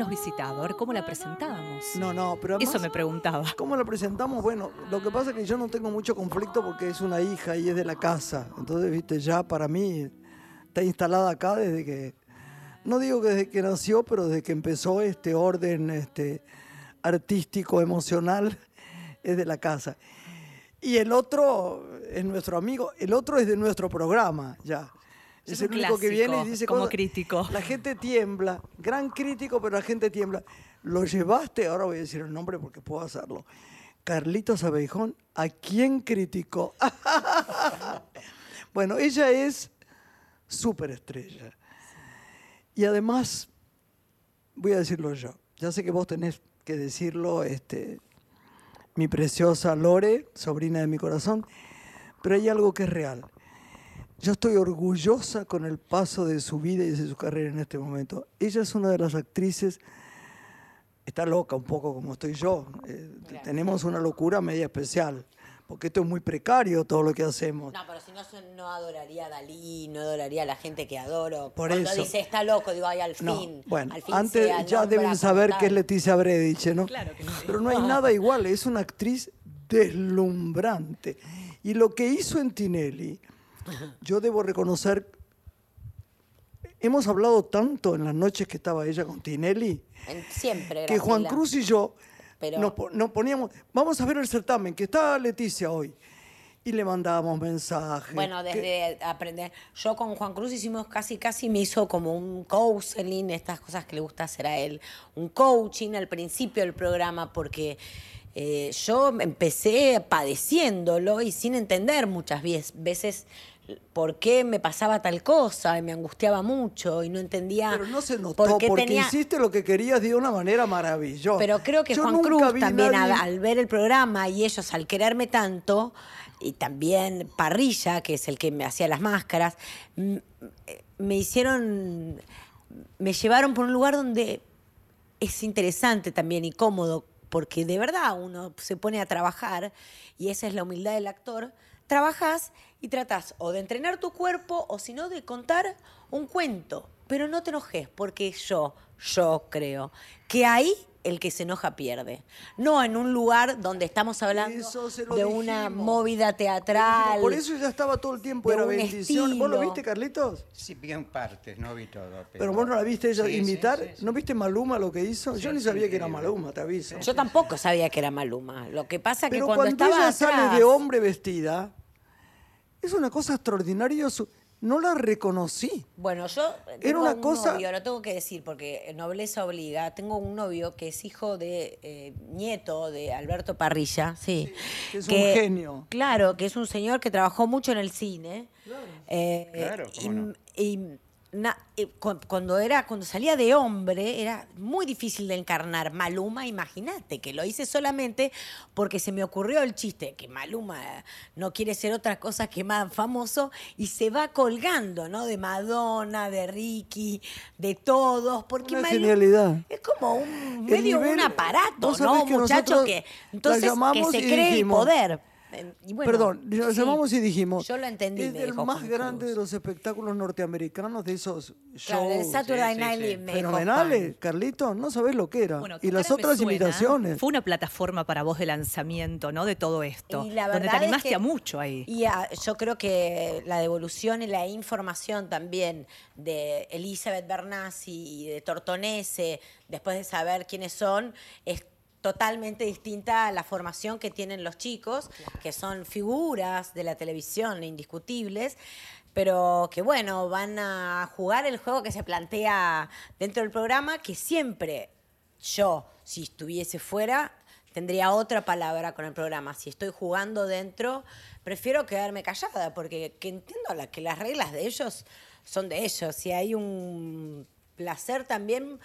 nos visitaba, a ver cómo la presentábamos. No, no, pero además, Eso me preguntaba. ¿cómo la presentamos? Bueno, lo que pasa es que yo no tengo mucho conflicto porque es una hija y es de la casa. Entonces, viste, ya para mí está instalada acá desde que, no digo que desde que nació, pero desde que empezó este orden este, artístico, emocional, es de la casa. Y el otro es nuestro amigo, el otro es de nuestro programa, ya. Es Es el único que viene y dice como cosas. crítico. La gente tiembla, gran crítico, pero la gente tiembla. Lo llevaste, ahora voy a decir el nombre porque puedo hacerlo. Carlitos Abeijón, ¿a quién criticó? bueno, ella es súper estrella. Y además, voy a decirlo yo. Ya sé que vos tenés que decirlo, este, mi preciosa Lore, sobrina de mi corazón, pero hay algo que es real. Yo estoy orgullosa con el paso de su vida y de su carrera en este momento. Ella es una de las actrices, está loca un poco como estoy yo. eh, tenemos una locura media especial, porque esto es muy precario todo lo que hacemos. No, pero si no, no adoraría a Dalí, no adoraría a la gente que adoro. Por Cuando eso. dice está loco, digo, ay, al No, fin. bueno, al fin antes se ya deben saber que es. Leticia Brediche, ¿no? Claro que sí. Pero no hay nada igual, es una actriz deslumbrante. Y lo que hizo en Tinelli, yo debo reconocer, hemos hablado tanto en las noches que estaba ella con Tinelli, Siempre, que Juan Graciela. Cruz y yo Pero- nos, po- nos poníamos, vamos a ver el certamen, que está Leticia hoy. Y le mandábamos mensajes. Bueno, que- desde aprender. Yo con Juan Cruz hicimos casi, casi me hizo como un counseling, estas cosas que le gusta hacer a él. Un coaching al principio del programa, porque eh, yo empecé padeciéndolo y sin entender muchas veces por qué me pasaba tal cosa y me angustiaba mucho y no entendía Pero no se notó por qué porque tenía... hiciste lo que querías de una manera maravillosa. Pero creo que Yo Juan Cruz también nadie- al ver el programa y ellos al quererme tanto, y también Parrilla, que es el que me hacía las máscaras, m- me hicieron, me llevaron por un lugar donde es interesante también y cómodo, porque de verdad uno se pone a trabajar, y esa es la humildad del actor, trabajas y tratas o de entrenar tu cuerpo o si no de contar un cuento, pero no te enojes, porque yo, yo creo que ahí el que se enoja pierde. No en un lugar donde estamos hablando de una movida teatral. Por eso ya estaba todo el tiempo, de era un bendición. ¿Vos lo viste, Carlitos? Sí, vi en partes, no vi todo. Pero vos no la viste ella Sí, imitar. sí, sí. ¿No viste Maluma lo que hizo? Yo ni sí, sabía que era. Maluma, te aviso. Yo tampoco sabía que era Maluma. Lo que pasa que Pero cuando, cuando, estaba ella sale de hombre vestida, es una cosa extraordinaria. su- No la reconocí. Bueno, yo tengo una un cosa- novio, lo tengo que decir porque nobleza obliga. Tengo un novio que es hijo de eh, nieto de Alberto Parrilla, sí. que es un genio. Claro, que es un señor que trabajó mucho en el cine. Eh, Claro, y, cómo no. y na- cu- cuando era cuando salía de hombre era muy difícil de encarnar. Maluma imagínate que lo hice solamente porque se me ocurrió el chiste que Maluma no quiere ser otra cosa que más famoso y se va colgando no de Madonna de Ricky de todos porque Una Malu- genialidad. es como un medio nivel- un aparato no un muchacho que entonces que se cree el dijimos- poder. Eh, y bueno, Perdón, lo sí, llamamos y dijimos. yo lo entendí Es dijo más Juan grande Cruz. de los espectáculos norteamericanos, de esos Claro, el shows Saturday Sí, Night sí. Live fenomenales. Juan. Carlitos, no sabés lo que era. Bueno, y las otras suena. imitaciones. Fue una plataforma para vos de lanzamiento, ¿no? De todo esto. Y la donde te verdad es animaste que- a mucho ahí. Y a- yo creo que la devolución y la información también de Elizabeth Bernassi y de Tortonese, después de saber quiénes son, es totalmente distinta a la formación que tienen los chicos, que son figuras de la televisión indiscutibles, pero que bueno, van a jugar el juego que se plantea dentro del programa, que siempre yo, si estuviese fuera, tendría otra palabra con el programa. Si estoy jugando dentro, prefiero quedarme callada, porque que entiendo la- que las reglas de ellos son de ellos. Y hay un placer también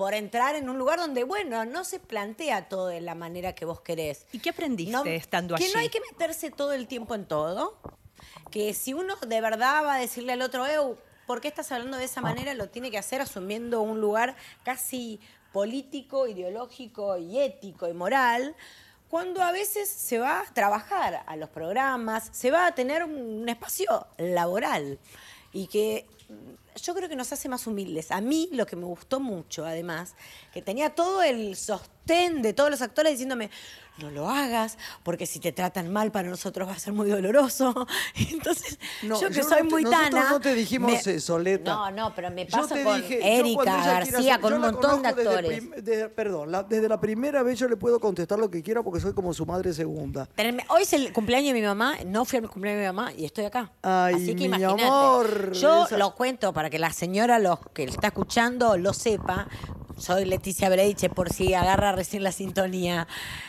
por entrar en un lugar donde, bueno, no se plantea todo de la manera que vos querés. ¿Y qué aprendiste No- estando que allí? no hay que meterse todo el tiempo en todo. Que si uno de verdad va a decirle al otro, "Eu, ¿por qué estás hablando de esa manera? Lo tiene que hacer asumiendo un lugar casi político, ideológico y ético y moral. Cuando a veces se va a trabajar a los programas, se va a tener un espacio laboral y que yo creo que nos hace más humildes. A mí lo que me gustó mucho, además, que tenía todo el sostén de todos los actores diciéndome, no lo hagas, porque si te tratan mal para nosotros va a ser muy doloroso. Entonces, No, yo que yo soy no muy tana... no te dijimos eso, Leta. No, no, pero me te con dije, Erika García, hacer- con un montón de desde actores. de- perdón, la- desde la primera vez yo le puedo contestar lo que quiera porque soy como su madre segunda. Pero hoy es el cumpleaños de mi mamá, no fui al cumpleaños de mi mamá y estoy acá. Ay, Así que mi amor, Yo esa- lo cuento para que la señora lo que está escuchando lo sepa. Soy Leticia Breiche, por si agarra recién la sintonía.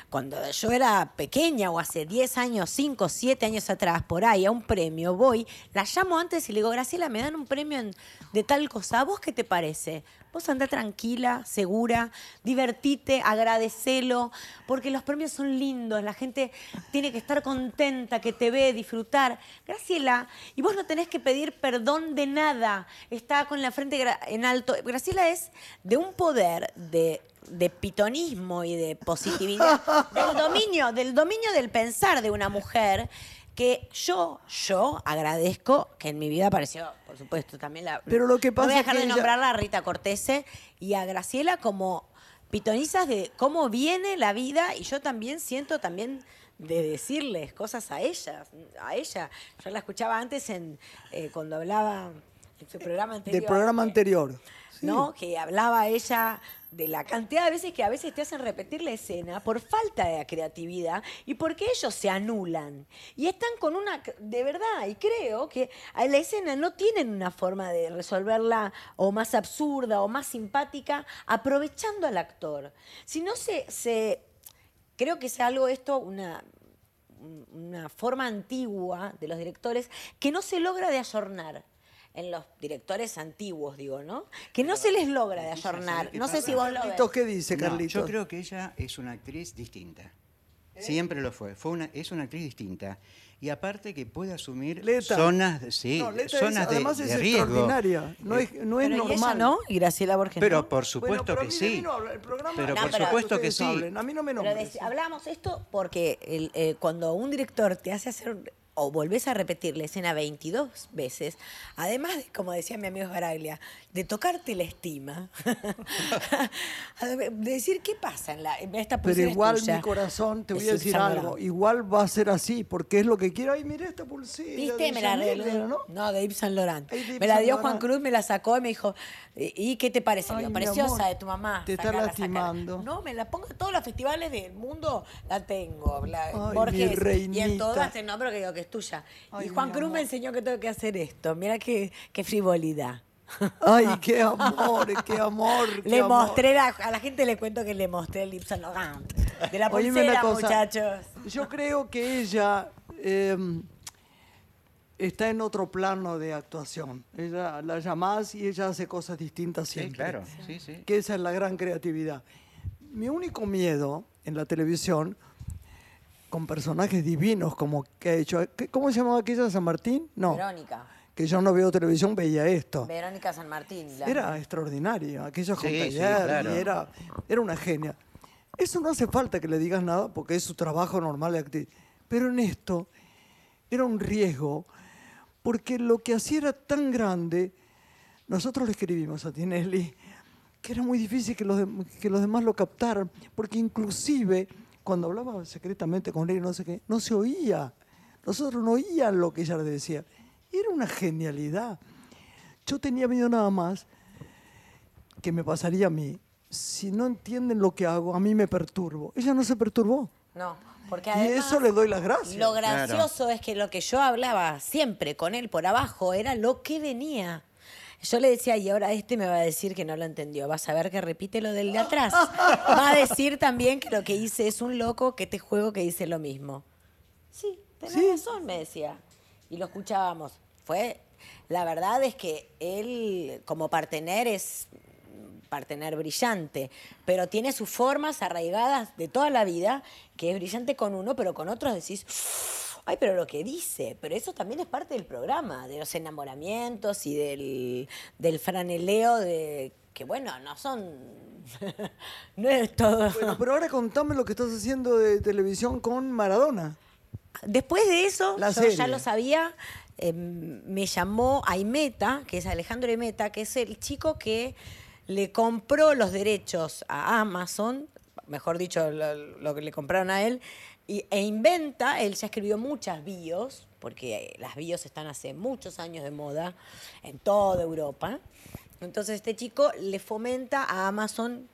Cuando yo era pequeña o hace 10 años, 5, 7 años atrás, por ahí, a un premio, voy, la llamo antes y le digo, Graciela, me dan un premio en- de tal cosa. ¿A vos qué te parece? Vos andá tranquila, segura, divertite, agradecelo, porque los premios son lindos, la gente tiene que estar contenta, que te ve, disfrutar. Graciela, y vos no tenés que pedir perdón de nada, está con la frente en alto. Graciela es de un poder de de pitonismo y de positividad, del dominio, del dominio del pensar de una mujer que yo, yo agradezco que en mi vida apareció, por supuesto, también la... Pero lo que no voy pasa a es dejar que de ella- nombrarla a Rita Cortese y a Graciela como pitonizas de cómo viene la vida y yo también siento también de decirles cosas a ellas, a ella. Yo la escuchaba antes en eh, cuando hablaba en su programa anterior. Del programa eh, anterior. Sí. ¿no? Que hablaba ella de la cantidad de veces que a veces te hacen repetir la escena por falta de creatividad y porque ellos se anulan. Y están con una, de verdad, y creo que la escena no tienen una forma de resolverla o más absurda o más simpática aprovechando al actor. Si no se, se creo que es algo esto, una, un- una forma antigua de los directores que no se logra de ayornar. En los directores antiguos, digo, ¿no? Que no se les logra de Ella, ¿sabe ayornar. No sé si vos lo ves. ¿qué dice No, Carlitos? yo creo que ella es una actriz distinta. Siempre lo fue. fue una, es una actriz distinta. Y aparte que puede asumir Leta. zonas, de- sí, No, Leta es- zonas de, además de es riesgo. extraordinaria. No es, no es Pero ¿y normal. ella no? Y Graciela Borges Pero por supuesto pero que sí. no el programa- pero No, por pero- supuesto que sí. hablen, A mí no me Pero nombres. dec- hablamos esto porque el, eh, cuando un director te hace hacer o volvés a repetir la escena 22 veces, además de, como decía mi amigo Baraglia, de tocarte la estima, de decir qué pasa en, la, en esta Pero pulsera es igual tuya, mi corazón, te voy a decir algo, igual va a ser así, porque es lo que quiero. Ay, mira esta pulsera. ¿Viste? de Me la Chanel, regaló. ¿no? ¿no? de Yves Saint Laurent. Yves Me la dio. Juan Cruz, me la sacó y me dijo, ¿y qué te parece? Ay, Preciosa amor, de tu mamá. te está lastimando. sacala". No, me la pongo en todos los festivales del mundo, la tengo. La, Ay, mi Borges, y en todas te nombro que digo que tuya. Ay, y Juan Cruz amor. me enseñó que tengo que hacer esto. Mira qué, qué frivolidad. Ay, qué amor, qué amor. qué Le amor. mostré, la- a la gente le cuento que le mostré el Yves Laurent. De la pulsera, cosa, muchachos. Yo creo que ella eh, está en otro plano de actuación. Ella la llamás y ella hace cosas distintas Sí, siempre. claro. Sí, sí. Que esa es la gran creatividad. Mi único miedo en la televisión, con personajes divinos como que ha hecho. ¿qué- ¿Cómo se llamaba aquella San Martín? No. Verónica. Que yo no veo televisión, veía esto. Verónica San Martín. la- Era extraordinaria, aquellos con Sí, sí, taller, claro. y era, era una genia. Eso no hace falta que le digas nada porque es su trabajo normal de actriz. Pero en esto era un riesgo porque lo que hacía era tan grande, nosotros le escribimos a Tinelli, que era muy difícil que los, que los demás lo captaran, porque inclusive cuando hablaba secretamente con él, y no sé qué, no se oía. Nosotros no oían lo que ella le decía. Era una genialidad. Yo tenía miedo nada más que me pasaría a mí. Si no entienden lo que hago, a mí me perturbo. Ella no se perturbó. No, porque Y además... eso le doy las gracias. Lo gracioso es que lo que yo hablaba siempre con él por abajo era lo que venía. Yo le decía, y ahora este me va a decir que no lo entendió. Vas a ver que repite lo del de atrás. Va a decir también que lo que hice es un loco, que este juego que dice lo mismo. Sí, tenés razón, me decía. Y lo escuchábamos. Fue, la verdad es que él, como partener, es partener brillante, pero tiene sus formas arraigadas de toda la vida, que es brillante con uno, pero con otros decís, ay, pero lo que dice, pero eso también es parte del programa, de los enamoramientos y del, del franeleo de que bueno, no son, no es todo. Bueno, pero ahora contame lo que estás haciendo de televisión con Maradona. Después de eso, La yo serie. ya lo sabía, eh, me llamó Aimeta, que es Alejandro Aimeta, que es el chico que le compró los derechos a Amazon, mejor dicho, lo, lo que le compraron a él, y- e inventa, él ya escribió muchas bios, porque las bios están hace muchos años de moda en toda Europa. Entonces este chico le fomenta a Amazon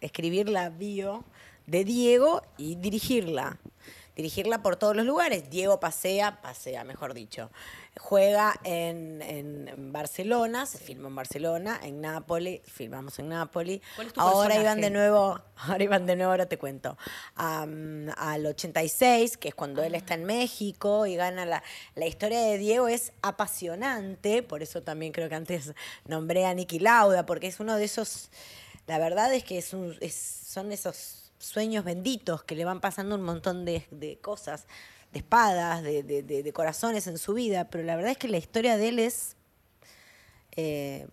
escribir la bio de Diego y dirigirla. Dirigirla por todos los lugares. Diego pasea, pasea, mejor dicho. Juega en, en Barcelona, se filma en Barcelona, en Nápoles, filmamos en Nápoles. ¿Cuál es tu Ahora personaje? iban de nuevo, ahora iban de nuevo, ahora te cuento. am, al 86, que es cuando él está en México y gana la, la historia de Diego es apasionante, por eso también creo que antes nombré a Niki Lauda, porque es uno de esos, la verdad es que es un- es- son esos sueños benditos que le van pasando un montón de, de cosas, de espadas, de, de- de- de corazones en su vida, pero la verdad es que la historia de él es eh,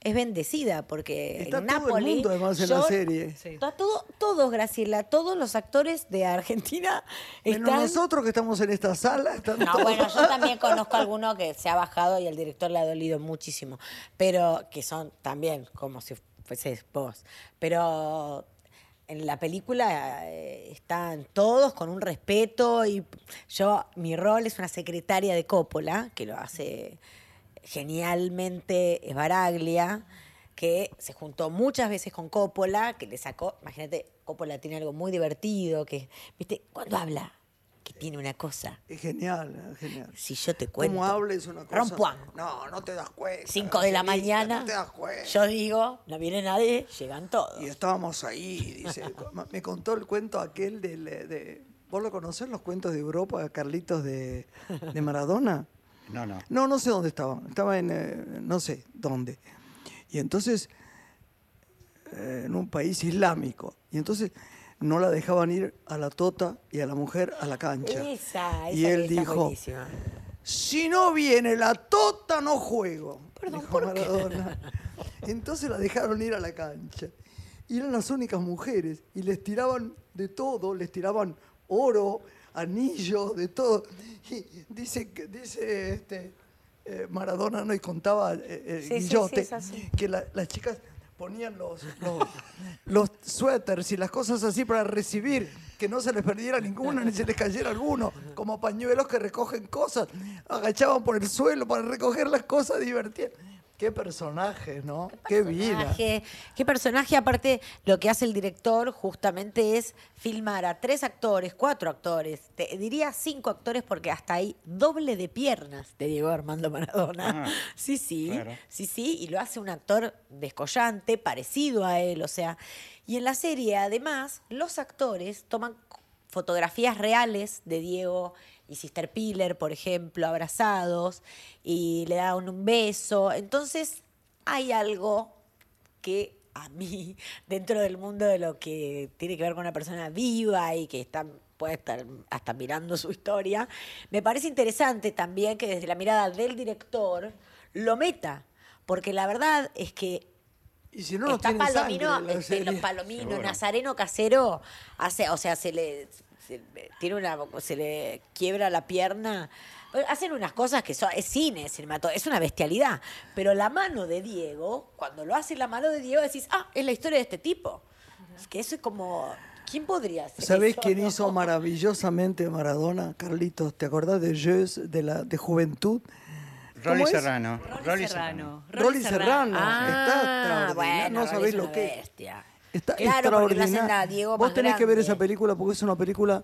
es bendecida porque Está en todo el mundo además en la serie. Sí. Está todo, todos, Graciela, todos los actores de Argentina Menos están. nosotros que estamos en esta sala. Están No, todos- bueno, yo también conozco a alguno que se ha bajado y al director le ha dolido muchísimo, pero que son también como si fueses vos. Pero en la película eh, están todos con un respeto y yo, mi rol es una secretaria de Coppola, que lo hace genialmente Esbaraglia, que se juntó muchas veces con Coppola, que le sacó, imagínate, Coppola tiene algo muy divertido, que, viste, cuando habla, que tiene una cosa. Es genial, es genial. Si yo te cuento. Cómo hables una cosa. Rompuan. No, no te das cuenta. Cinco de la mañana. No te das cuenta. Yo digo, no viene nadie, llegan todos. Y estábamos ahí, dice. me contó el cuento aquel del, eh, de. ¿Vos lo conocés, los cuentos de Europa, Carlitos de, de Maradona? No, no. No, no sé dónde estaba. Estaba en, eh, no sé dónde. Y entonces, eh, en un país islámico. Y entonces no la dejaban ir a la tota y a la mujer a la cancha. Esa, y él dijo, buenísima. si no viene la tota, no juego. dijo Maradona. Entonces la dejaron ir a la cancha. Y eran las únicas mujeres. Y les tiraban de todo, les tiraban oro, anillos, de todo. Y dice, dice este, eh, Maradona, no, y contaba eh, eh, Sí, sí, sí, Guillote, que la- las chicas ponían los, los, los suéteres y las cosas así para recibir, que no se les perdiera ninguno ni se les cayera alguno, como pañuelos que recogen cosas, agachaban por el suelo para recoger las cosas divertidas. Qué personaje, ¿no? Qué, vida. personaje, Qué personaje, aparte, lo que hace el director justamente es filmar a tres actores, cuatro actores, te diría cinco actores porque hasta hay doble de piernas de Diego Armando Maradona. Ah, sí, sí, claro. sí, sí, y lo hace un actor descollante, parecido a él, o sea, y en la serie además los actores toman fotografías reales de Diego y Sister Piller, por ejemplo, abrazados, y le dan un beso. Entonces, hay algo que a mí, dentro del mundo de lo que tiene que ver con una persona viva y que está, puede estar hasta mirando su historia, me parece interesante también que desde la mirada del director lo meta. Porque la verdad es que Y si no, no está Palomino, sangre este, Palomino, Seguro. Nazareno Casero, hace, o sea, se le, se le- tiene una, se le quiebra la pierna. Hacen unas cosas que son, es cine, cinemato, es una bestialidad. Pero la mano de Diego, cuando lo hace la mano de Diego, decís, ah, es la historia de este tipo. Es que eso es como, ¿quién podría hacer ¿Sabés eso? quién No. hizo maravillosamente Maradona, Carlitos? ¿Te acordás de Jeux de, la, de Juventud? Rolly. Serrano. Rolly Serrano. Rolly Serrano. Ah, está extraordinario. bueno, no es lo una que es. Está Claro, porque a Diego Vos tenés que ver esa película porque es una película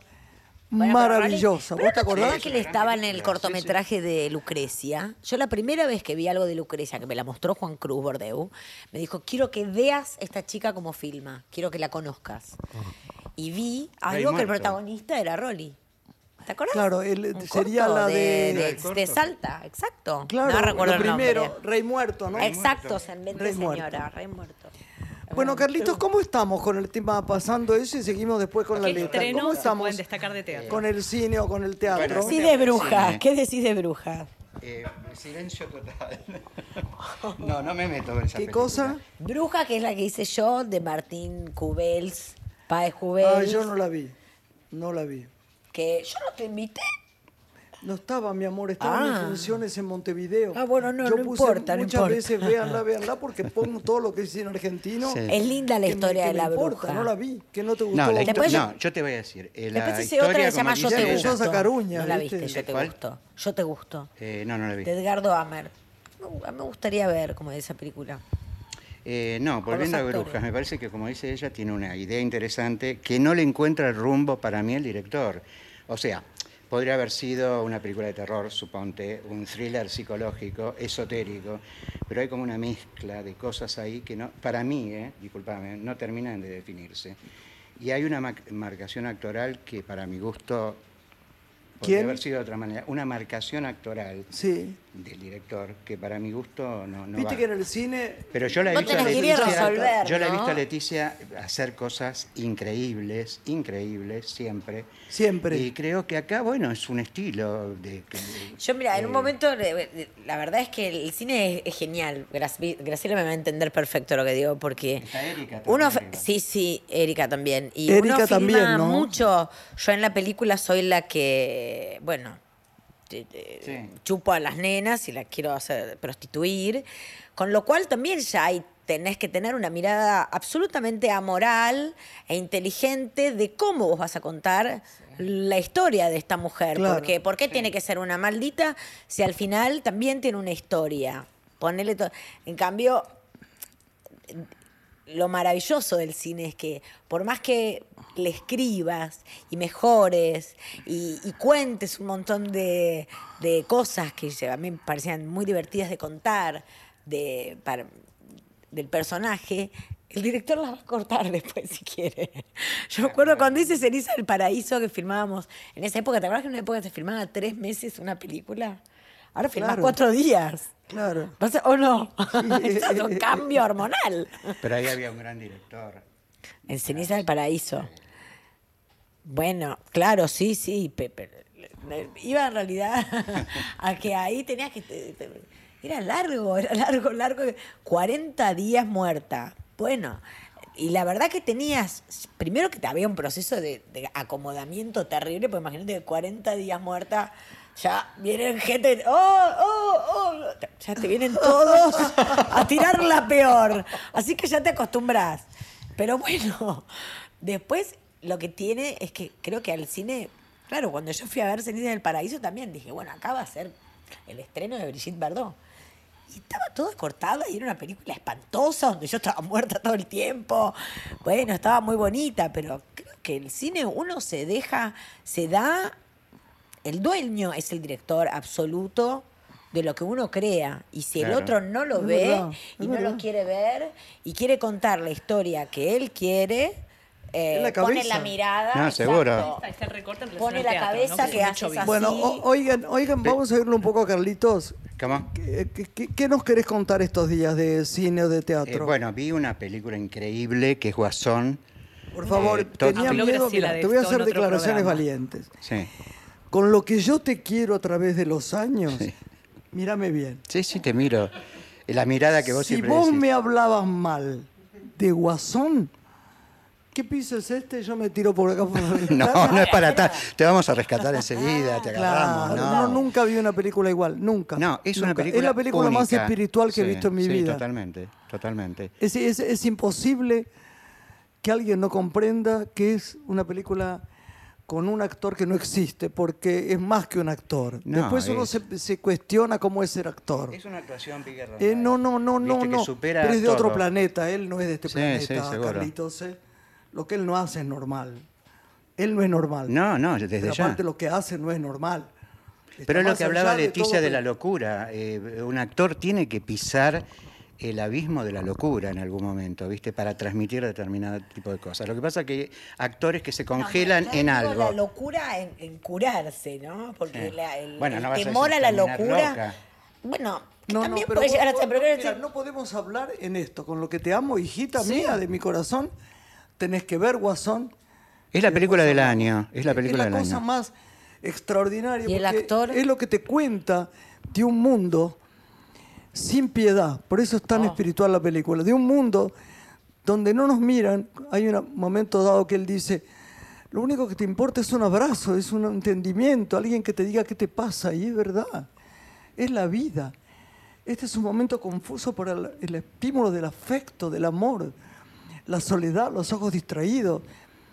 Bueno, maravillosa. ¿Vos te pero ¿no acordás? acordás que él estaba en el Sí, sí. cortometraje de Lucrecia? Yo la primera vez que vi algo de Lucrecia, que me la mostró Juan Cruz Bordeu, me dijo, quiero que veas esta chica como filma, quiero que la conozcas. Y vi algo que el protagonista era Rolly. ¿Te acuerdas? Claro, él- Un sería la de- de, El de- corto. de Salta, exacto. Claro, no recuerdo lo el primero. Rey Muerto, ¿no? Exacto, se inventó Rey señora, muerto. Rey Muerto. Bueno, Carlitos, ¿cómo estamos con el tema pasando eso y seguimos después con la ¿Qué letra? ¿Cómo estamos pueden destacar de teatro? con el cine o con el teatro? ¿Qué decís de brujas? Sí. ¿Qué decís de brujas? Eh, silencio total. No, no me meto en esa ¿Qué película. cosa? Bruja, que es la que hice yo, de Martín Cubels, Páez Cubels. Ah, yo no la vi. No la vi. Que yo no te invité. No estaba, mi amor, estaban Ah. en funciones en Montevideo. Ah, bueno, no, Yo no puse importa, no muchas importa. veces, véanla, véanla, porque pongo todo lo que es cine argentino. Sí. Es linda la me- historia que de me la importa, bruja. No la vi, que no te gustó. No, la Después yo- no, yo te voy a decir. eh, la Después hice otra que se llama Yo te gusto. empezó a sacar uñas, no la ¿viste? viste, Yo te ¿Cuál? gusto. Yo te gusto. Eh, no, no la vi. De Edgardo Amer. Me- Me gustaría ver como esa película. Eh, no, volviendo a. Brujas, me parece que como dice ella, tiene una idea interesante que no le encuentra el rumbo para mí el director. O sea, podría haber sido una película de terror, suponte, un thriller psicológico, esotérico, pero hay como una mezcla de cosas ahí que no, para mí, eh, disculpame, no terminan de definirse. Y hay una ma- marcación actoral que para mi gusto podría ¿Quién? haber sido de otra manera, una marcación actoral Sí. Del director que para mi gusto no, no Viste va. que en el cine Pero yo la he Vos visto a tenés que Leticia, resolver, yo la he ¿no? visto a Leticia hacer cosas increíbles, increíbles siempre. Siempre. Y creo que acá, bueno, es un estilo de. que- Yo, mira, en un eh, momento, la verdad es que el cine es, es genial. Graci- Graciela me va a entender perfecto lo que digo, porque. Está Erika también Uno, arriba. sí, sí, Erika también. Y Erika uno también, filma ¿no? mucho. Yo en la película soy la que, bueno, Sí. chupo a las nenas y las quiero hacer prostituir. Con lo cual también ya hay, tenés que tener una mirada absolutamente amoral e inteligente de cómo vos vas a contar la historia de esta mujer. Claro. Porque, ¿Por qué tiene que ser una maldita si al final también tiene una historia? Ponele en cambio, lo maravilloso del cine es que por más que le escribas y mejores y, y cuentes un montón de, de cosas que a mí me parecían muy divertidas de contar de, para- del personaje, el director las va a cortar después si quiere. Yo me acuerdo cuando hice Ceniza del Paraíso que filmábamos, en esa época, ¿te acuerdas que en una época se filmaba tres meses una película? Ahora filmás Claro. cuatro días. Claro. ¿Pasa- ¿O no? Eso es un cambio hormonal. Pero ahí había un gran director. En Ceniza del Paraíso. Bueno, claro, sí, sí. pe- pe- le- iba en realidad a que ahí tenías que... Era largo, era largo, largo. 40 días muerta. Bueno, y la verdad que tenías... Primero que te había un proceso de, de acomodamiento terrible, porque imagínate que 40 días muerta... Ya vienen gente, oh, oh, oh, ya te vienen todos a tirar la peor. Así que ya te acostumbras. Pero bueno, después lo que tiene es que creo que al cine, claro, cuando yo fui a ver Ceniza del Paraíso también dije, bueno, acá va a ser el estreno de Brigitte Bardot. Y estaba todo cortado y era una película espantosa donde yo estaba muerta todo el tiempo. Bueno, estaba muy bonita, pero creo que el cine uno se deja, se da, el dueño es el director absoluto de lo que uno crea. Y si el otro no lo Es ve verdad, y no verdad. lo quiere ver y quiere contar la historia que él quiere, eh, la pone la mirada. No, seguro. Pone la teatro, cabeza ¿no? que mucho así. Bueno, o- oigan, oigan, vamos a oírlo un poco a Carlitos. ¿Cómo? ¿Qué, qué- qué- qué nos querés contar estos días de cine o de Eh, teatro? bueno, vi una película increíble que es Guasón. Por favor, eh, tenía miedo, mira, de te voy a hacer declaraciones programa. valientes. Sí. Con lo que yo te quiero a través de los años, Sí. mírame bien. sí, sí, te miro. La mirada que vos si siempre vos decís. me hablabas mal de Guasón, ¿qué piso es este? Yo me tiro por acá por la No, ventana. no es para tanto. Te vamos a rescatar enseguida, te agarramos. Claro, no. no, nunca vi una película igual, nunca. No, es una película Es la película más espiritual que he visto en mi sí, vida. Totalmente, totalmente. Es, es- es imposible que alguien no comprenda que es una película con un actor que no existe, porque es más que un actor. No, Después uno es- se, se cuestiona cómo es ser actor. Es una actuación Bigger Eh, no, no, no, no, no. Pero es de otro planeta, él no es de este Sí, planeta, sí. Carlitos. eh. Lo que él no hace es normal. Él no es normal. No, no, desde Pero ya. aparte lo que hace no es normal. Está Pero es lo que hablaba de Leticia de la locura. Eh, un actor tiene que pisar el abismo de la locura en algún momento, ¿viste? Para transmitir determinado tipo de cosas. Lo que pasa es que hay actores que se congelan No, en algo. La locura en, en curarse, ¿no? Porque Sí. la- el, Bueno, el no a temor a la locura. loca. Bueno, No, no, también pero puede vos- llegar mira, no podemos hablar en esto. Con lo que te amo, hijita mía, de mi corazón, tenés que ver Guasón. Es la película del año. Es la película es la del cosa año. más extraordinaria. ¿Y el actor? Es lo que te cuenta de un mundo sin piedad. Por eso es tan Oh. espiritual la película. De un mundo donde no nos miran. Hay un momento dado que él dice. Lo único que te importa es un abrazo, es un entendimiento, alguien que te diga qué te pasa, y es verdad, es la vida. Este es un momento confuso por el, el estímulo del afecto, del amor, la soledad, los ojos distraídos.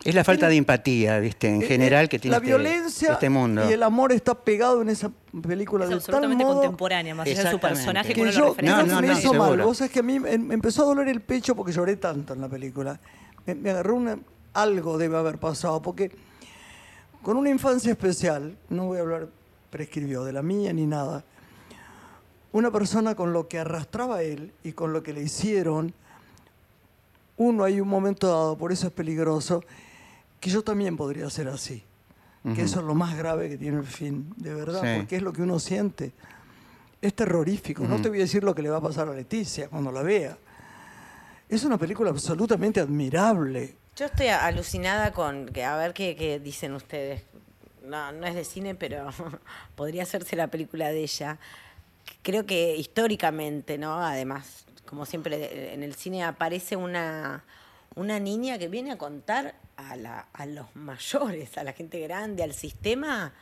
Es la falta de empatía, ¿viste? En Eh, general eh, que tiene La este, violencia este mundo. y el amor está pegado en esa película Es de absolutamente tal modo contemporánea, más allá de su personaje, que yo, No, no, me no, hizo mal. Vos sabés que a mí me me empezó a doler el pecho porque lloré tanto en la película. Me, me agarró una, algo debe haber pasado, porque con una infancia especial, no voy a hablar, prescribió, de la mía ni nada, una persona con lo que arrastraba él y con lo que le hicieron, uno hay un momento dado, por eso es peligroso, que yo también podría ser así. Que eso es lo más grave que tiene el fin, de verdad, Sí. porque es lo que uno siente. Es terrorífico. No te voy a decir lo que le va a pasar a Leticia cuando la vea. Es una película absolutamente admirable. Yo estoy alucinada con. que A ver qué, qué dicen ustedes. No, no es de cine, pero podría hacerse la película de ella. Creo que históricamente, ¿no? Además, como siempre en el cine aparece una, una niña que viene a contar a, la- a los mayores, a la gente grande, al sistema,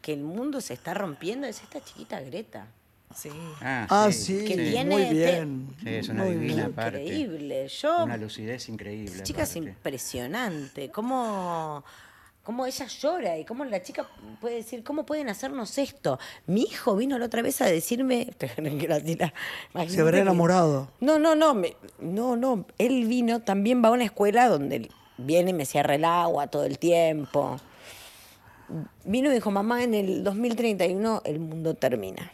que el mundo se está rompiendo. Es esta chiquita Greta. Sí. Ah, sí, Que muy viene de- bien. Sí, es una muy divina bien. aparte. Increíble. Yo. Una lucidez increíble. Esa chica es impresionante. ¿Cómo, cómo ella llora y cómo la chica puede decir, ¿cómo pueden hacernos esto? Mi hijo vino la otra vez a decirme. Se habrá que- enamorado. No, no, no, me- no, no. Él vino, también va a una escuela donde viene y me cierra el agua todo el tiempo. Vino y dijo, mamá, en el 2031 el mundo termina.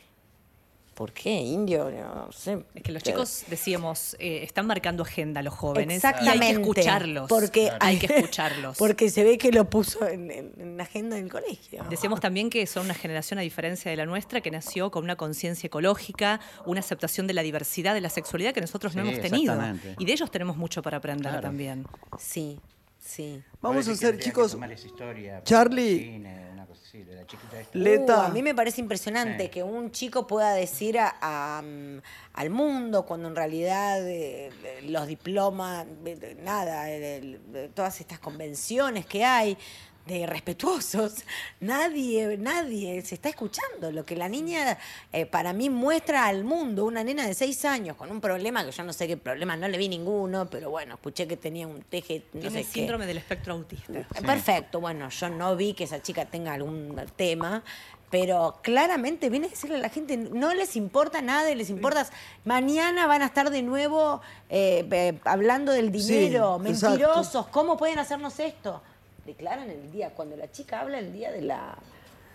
¿Por qué, indio? No sé. Es que los chicos, decíamos, eh, están marcando agenda los jóvenes. Exactamente. Y hay que escucharlos. Porque hay que escucharlos. Porque se ve que lo puso en, en- en la agenda del colegio. Decíamos también que son una generación, a diferencia de la nuestra, que nació con una conciencia ecológica, una aceptación de la diversidad de la sexualidad que nosotros no hemos tenido. exactamente. Y de ellos tenemos mucho para aprender Claro. también. Sí, sí. Vamos a hacer, chicos, historia, Charlie. cine, así, de la chiquita esta. Leta. Uh, a mí me parece impresionante Sí. que un chico pueda decir a- a, mm, al mundo cuando en realidad eh, los diplomas, eh, nada, eh, todas estas convenciones que hay de respetuosos, nadie, nadie se está escuchando. Lo que la niña eh, para mí muestra al mundo, una nena de seis años con un problema que yo no sé qué problema, no le vi ninguno, pero bueno, escuché que tenía un teje, no Tiene sé qué. síndrome del espectro autista. Perfecto, bueno, yo no vi que esa chica tenga algún tema, pero claramente viene a decirle a la gente, no les importa nada, y les importa, mañana van a estar de nuevo eh, eh, hablando del Sí, dinero, exacto. mentirosos, ¿cómo pueden hacernos esto? Declaran el día, cuando la chica habla el día de la...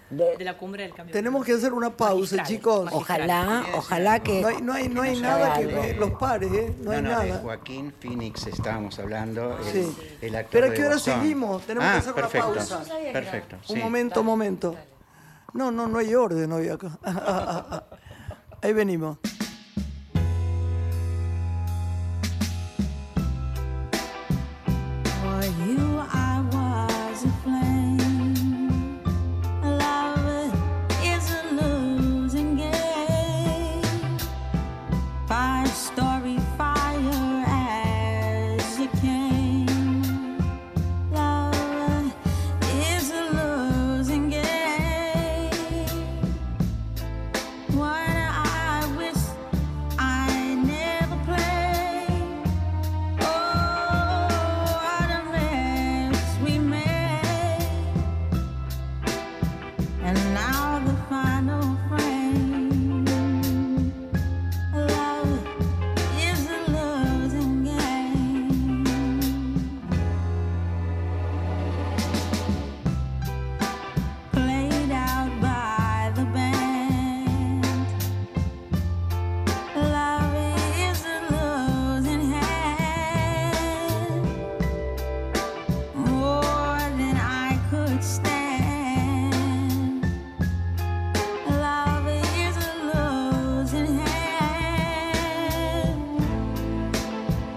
de- De la cumbre del cambio Tenemos que hacer una pausa, Magistral, chicos. magistral. ojalá, ojalá que... No hay, no hay, no hay Que no nada que algo. los pare, ¿eh? No, hay de nada. Joaquín Phoenix estábamos hablando, el, Sí. el actor Pero ¿a de qué hora seguimos? Tenemos ah, que hacer una perfecto, pausa. Perfecto, Un momento, un momento. No, no, no hay orden hoy acá. Ahí venimos.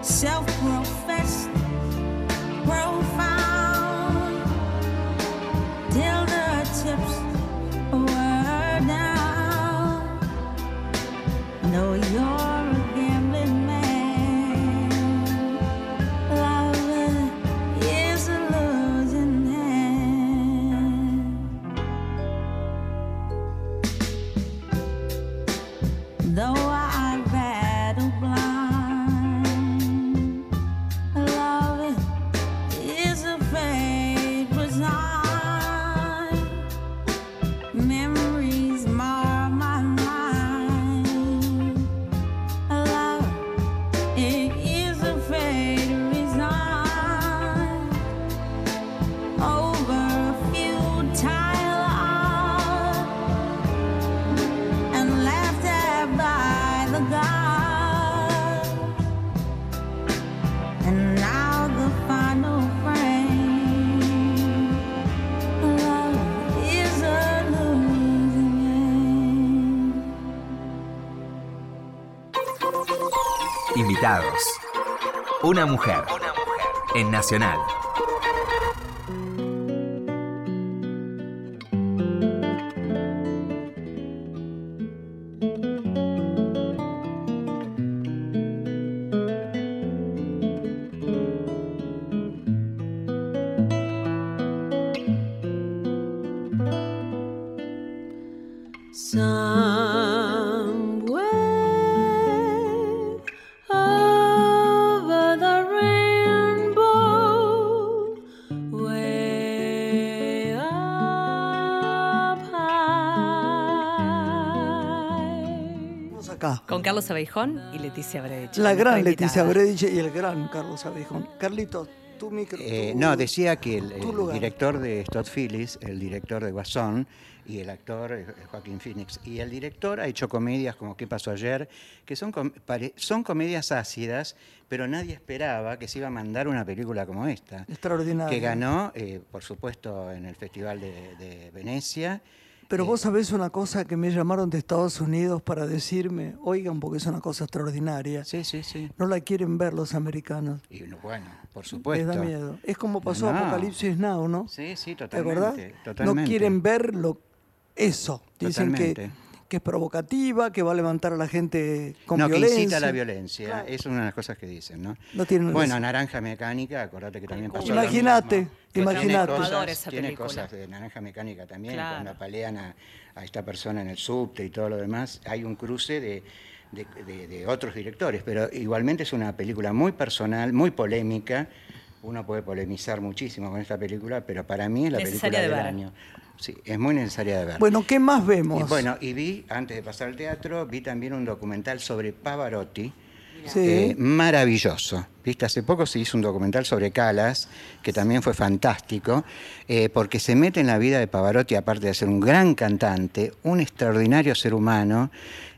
self-professed Una mujer. En Nacional. Con Carlos Abeijón y Leticia Bredich. La gran Leticia. Bredich y el gran Carlos Abejón. Carlitos, tu micro. Eh, tu- no, decía que el, director de Todd Phillips, el director de Guasón y el actor eh, Joaquín Phoenix, y el director ha hecho comedias como ¿Qué pasó ayer? que son, com- pare- son comedias ácidas, pero nadie esperaba que se iba a mandar una película como esta. Extraordinario. Que ganó, eh, por supuesto, en el Festival de, de Venecia. Pero vos sabés una cosa que me llamaron de Estados Unidos para decirme, oigan, porque es una cosa extraordinaria. Sí, sí, sí. No la quieren ver los americanos. Y no, bueno, por Les supuesto. da miedo. Es como pasó No. Apocalipsis Now, ¿no? Sí, sí, ¿Te totalmente. acordás? totalmente. No quieren ver lo, eso. Dicen que, Totalmente. que es provocativa, que va a levantar a la gente con no, violencia. que incita a la violencia. Claro. Es una de las cosas que dicen, ¿no? No tienen bueno. Naranja Mecánica, acordate que también pasó Imagínate, imagínate. Tiene cosas, de Naranja Mecánica también, Claro. cuando apalean a, a esta persona en el subte y todo lo demás. Hay un cruce de, de- de- de otros directores, pero igualmente es una película muy personal, muy polémica. Uno puede polemizar muchísimo con esta película, pero para mí es la Necesaria película de del año. Sí, es muy necesaria de ver. Bueno, ¿qué más vemos? Y bueno, y vi, antes de pasar al teatro, vi también un documental sobre Pavarotti. Sí. eh, maravilloso. ¿Viste? Hace poco se hizo un documental sobre Calas, que también fue fantástico, eh, porque se mete en la vida de Pavarotti, aparte de ser un gran cantante, un extraordinario ser humano,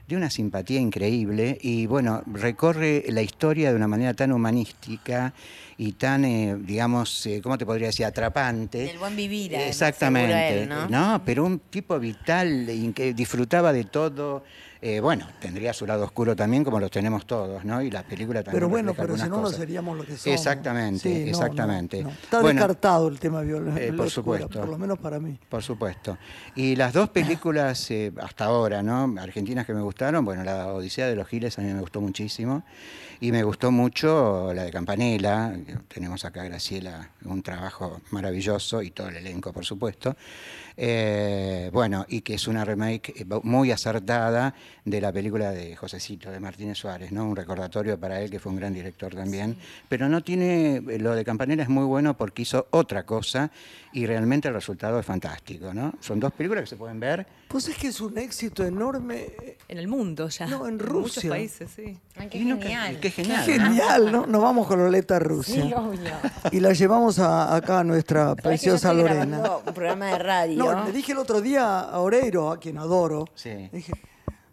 de una simpatía increíble, y bueno, recorre la historia de una manera tan humanística y tan, eh, digamos, eh, ¿cómo te podría decir?, atrapante. Del buen vivir, además, Exactamente. él, ¿no? No, pero un tipo vital, que disfrutaba de todo. Eh, bueno, tendría su lado oscuro también, como los tenemos todos, ¿no? Y la película también. Pero bueno, pero si no, no cosas. seríamos lo que somos. Exactamente, Sí, no, no, exactamente. no. Está Bueno, descartado el tema violencia. eh, por supuesto. Por lo menos para mí. Por supuesto. Y las dos películas eh, hasta ahora, ¿no? Argentinas que me gustaron, bueno, la Odisea de los Giles a mí me gustó muchísimo. Y me gustó mucho la de Campanella, tenemos acá a Graciela, un trabajo maravilloso y todo el elenco, por supuesto. Eh, bueno, y que es una remake eh, muy acertada de la película de Josecito, de Martínez Suárez, ¿no? Un recordatorio para él, que fue un gran director también. Pero no tiene, eh, lo de Campanella es muy bueno porque hizo otra cosa y realmente el resultado es fantástico, ¿no? Son dos películas que se pueden ver. Pues es que es un éxito enorme. En el mundo ya. No, en muchos Rusia. países, sí. Ay, qué Y no, qué- genial. qué Qué genial. ¿no? genial, ¿no? Nos vamos con Loleta a Rusia. Sí, obvio. Y la llevamos a- acá a nuestra ¿Sabés que yo preciosa Lorena. Un programa de radio. No, le dije el otro día a Oreiro, a quien adoro, Sí. le dije,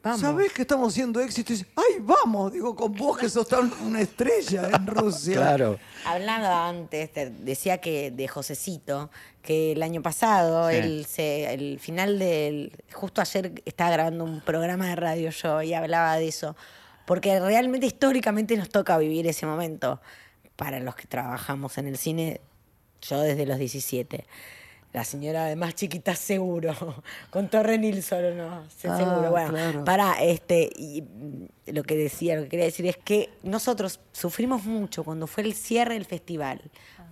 Vamos. ¿sabés que estamos siendo éxito? Y dice, ¡ay, vamos! Digo, con vos que sos tan una estrella en Rusia. Claro. Hablando antes, te decía que de Josecito, que el año pasado, Sí. él se, el final del. Justo ayer estaba grabando un programa de radio yo y hablaba de eso. Porque realmente históricamente nos toca vivir ese momento. Para los que trabajamos en el cine, yo desde los 17. La señora además chiquita seguro, con Torre Nilsson o no, Se- Ah, seguro. Bueno, claro. para este, y mm, lo que decía, lo que quería decir es que nosotros sufrimos mucho cuando fue el cierre del festival,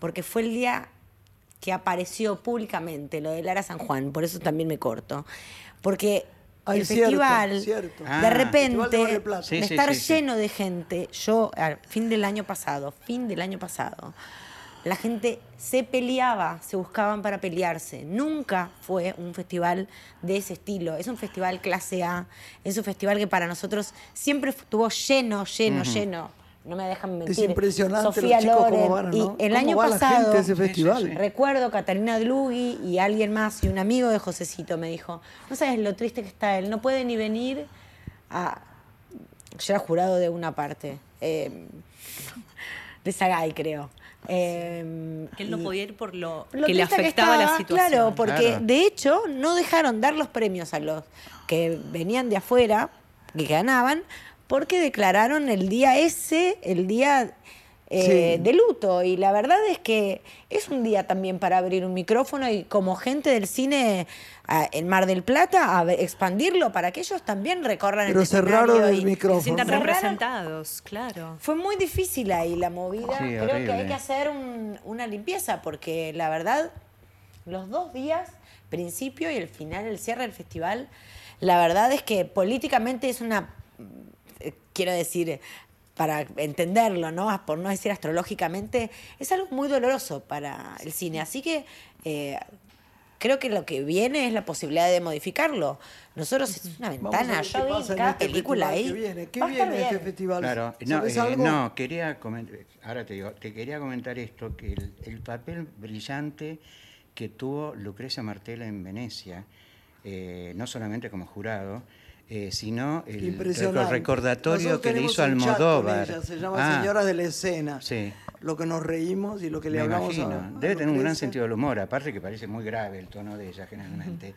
porque fue el día que apareció públicamente lo de Lara San Juan, por eso también me corto. Porque Ay, el cierto, festival, cierto. Ah. de Festival de repente. Sí, de sí, estar sí, sí. lleno de gente, yo, al fin del año pasado, fin del año pasado, la gente se peleaba, se buscaban para pelearse. Nunca fue un festival de ese estilo. Es un festival clase A. Es un festival que para nosotros siempre estuvo lleno, lleno, lleno. No me dejan mentir. Es impresionante Sofía los chicos cómo van, Y ¿no? el ¿Cómo año va la pasado, gente a ese festival? recuerdo Catalina Dlugui y alguien más, y un amigo de Josecito me dijo, no sabes lo triste que está él, no puede ni venir a... Yo era jurado de una parte. eh, de Sagay, creo. Eh, Que él no podía ir por lo, lo que le afectaba la estaba, situación. Claro, porque Claro. de hecho no dejaron dar los premios a los que venían de afuera, que ganaban, porque declararon el día ese, el día eh, Sí. de luto. Y la verdad es que es un día también para abrir un micrófono y como gente del cine ah, en Mar del Plata, a expandirlo para que ellos también recorran Pero el cerraron el y- Se micrófono. sientan Cerraron- representados, claro. fue muy difícil ahí la movida. Sí, Creo que hay que hacer un- una limpieza porque la verdad, los dos días, principio y el final, el cierre del festival, la verdad es que políticamente es una, eh, quiero decir, para entenderlo, ¿no? por no decir astrológicamente, es algo muy doloroso para el cine. Así que eh, creo que lo que viene es la posibilidad de modificarlo. Nosotros es una Vamos a ventana. ver Yo qué vi pasa en cada este película ahí. viene. ¿Qué viene este festival? Claro, no, ¿Sabes eh, no, quería comentar, ahora te digo, te quería comentar esto, que el, el papel brillante que tuvo Lucrecia Martela en Venecia, eh, no solamente como jurado, eh, sino el recordatorio Nosotros que le hizo Almodóvar. ella, se llama Ah, Señoras de la Escena. Sí. Lo que nos reímos y lo que le Me hablamos imagino. a- Debe tener un gran sentido del humor, aparte que parece muy grave el tono de ella generalmente.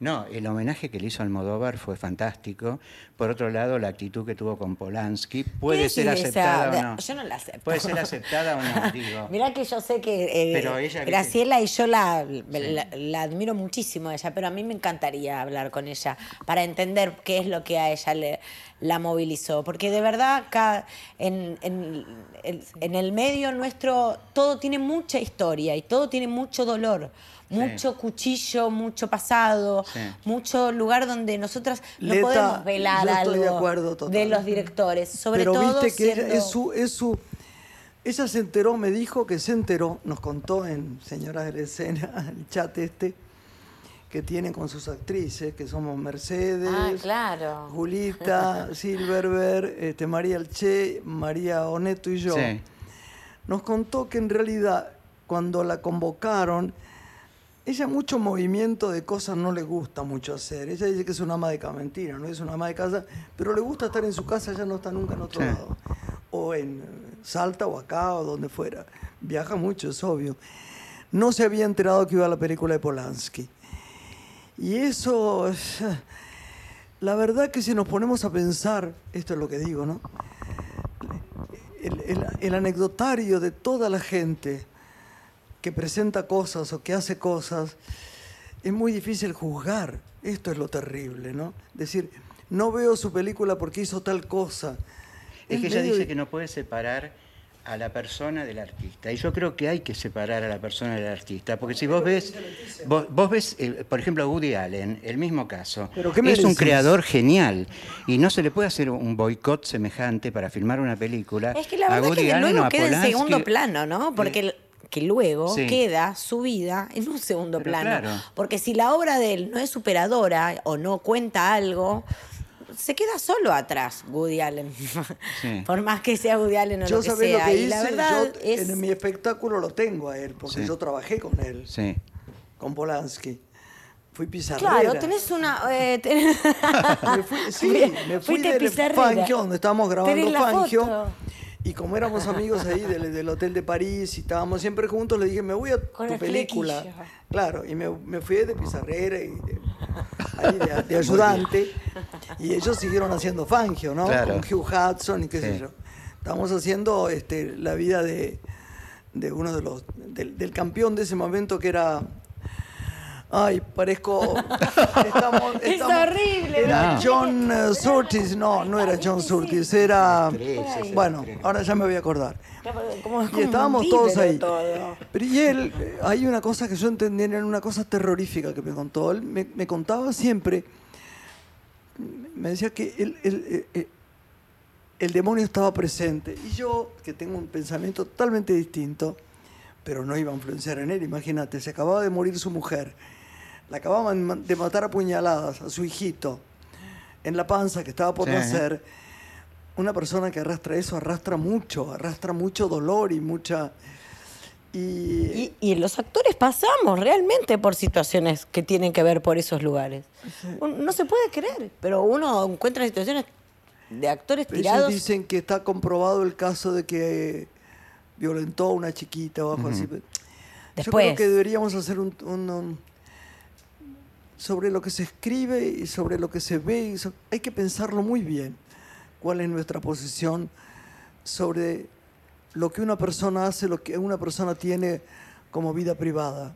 No, el homenaje que le hizo Almodóvar fue fantástico. Por otro lado, la actitud que tuvo con Polanski puede ¿Qué ser aceptada esa- o no. Yo no la acepto. Puede ser aceptada o no, digo. Mirá que yo sé que eh, Pero ella, ¿viste? Graciela y yo la, la, la admiro muchísimo a ella, pero a mí me encantaría hablar con ella para entender qué es lo que a ella le, la movilizó. Porque de verdad acá en, en, en- en el medio nuestro todo tiene mucha historia y todo tiene mucho dolor. Mucho cuchillo, mucho pasado, mucho lugar donde nosotras no Leta, podemos velar estoy de algo acuerdo total. de los directores. Sobre Pero todo viste que ella- es su, es su. Ella se enteró, me dijo que se enteró, nos contó en Señoras de la Escena, el chat este, que tiene con sus actrices, que somos Mercedes, Ah, claro. Julita, Silverberg, este, María Alche, María Oneto y yo. Sí. Nos contó que en realidad, cuando la convocaron, ella mucho movimiento de cosas no le gusta mucho hacer. Ella dice que es una ama de casa, mentira, no es una ama de casa, pero le gusta estar en su casa, ella no está nunca en otro Sí. lado. O en Salta o acá o donde fuera. Viaja mucho, es obvio. No se había enterado que iba a la película de Polanski. Y eso, es- la verdad que si nos ponemos a pensar, esto es lo que digo, ¿no? el, el- el anecdotario de toda la gente que presenta cosas o que hace cosas, es muy difícil juzgar. Esto es lo terrible, ¿no? Decir, no veo su película porque hizo tal cosa. Es que ella dice di- que no puede separar a la persona del artista. Y yo creo que hay que separar a la persona del artista. Porque si vos ves, vos, vos ves, eh, por ejemplo, a Woody Allen, el mismo caso. ¿Pero qué me es un creador genial. Y no se le puede hacer un boicot semejante para filmar una película. Es que la a verdad Woody que Allen luego queda en segundo plano, ¿no? Porque que luego Sí. queda su vida en un segundo Pero plano. claro. Porque si la obra de él no es superadora o no cuenta algo, se queda solo atrás Woody Allen. Sí. Por más que sea Woody Allen o Yo lo que sabés lo sea. que y hice, la verdad yo es... en mi espectáculo lo tengo a él, porque Sí. yo trabajé con él, Sí. con Polanski. Fui pizarrera. Claro, tenés una... eh, tenés- Me fui, sí, me fui Fuiste del pizarrera. Fangio, donde estábamos grabando Fangio. foto. Y como éramos amigos ahí del, del Hotel de París y estábamos siempre juntos, le dije, me voy a Con tu el película. flequillo. Claro, y me, me fui de pizarrera y de, ahí de- de ayudante. Y ellos siguieron haciendo Fangio, ¿no? Claro. Con Hugh Hudson y qué sé yo. Estábamos haciendo este, la vida de, de uno de los, del, del campeón de ese momento que era... Ay, parezco... Estamos, Es estamos- horrible, Era No. John eh, Surtees, no, no era John Surtees, era... Bueno, ahora ya me voy a acordar. como- como Y estábamos todos ahí. todo. Pero y él, eh, hay una cosa que yo entendí, era una cosa terrorífica que me contó. Él me, me contaba siempre, me decía que el, el- eh, eh, el demonio estaba presente. Y yo, que tengo un pensamiento totalmente distinto, pero no iba a influenciar en él, imagínate, se acababa de morir su mujer. La acababan de matar a puñaladas a su hijito en la panza que estaba por Sí. nacer. Una persona que arrastra eso arrastra mucho, arrastra mucho dolor y mucha... Y, Y, y los actores pasamos realmente por situaciones que tienen que ver por esos lugares. No se puede creer, pero uno encuentra situaciones de actores ellos tirados. dicen que está comprobado el caso de que violentó a una chiquita o algo así. Yo Después. creo que deberíamos hacer un, un- un- sobre lo que se escribe y sobre lo que se ve. so- hay que pensarlo muy bien. cuál es nuestra posición sobre lo que una persona hace, lo que una persona tiene como vida privada.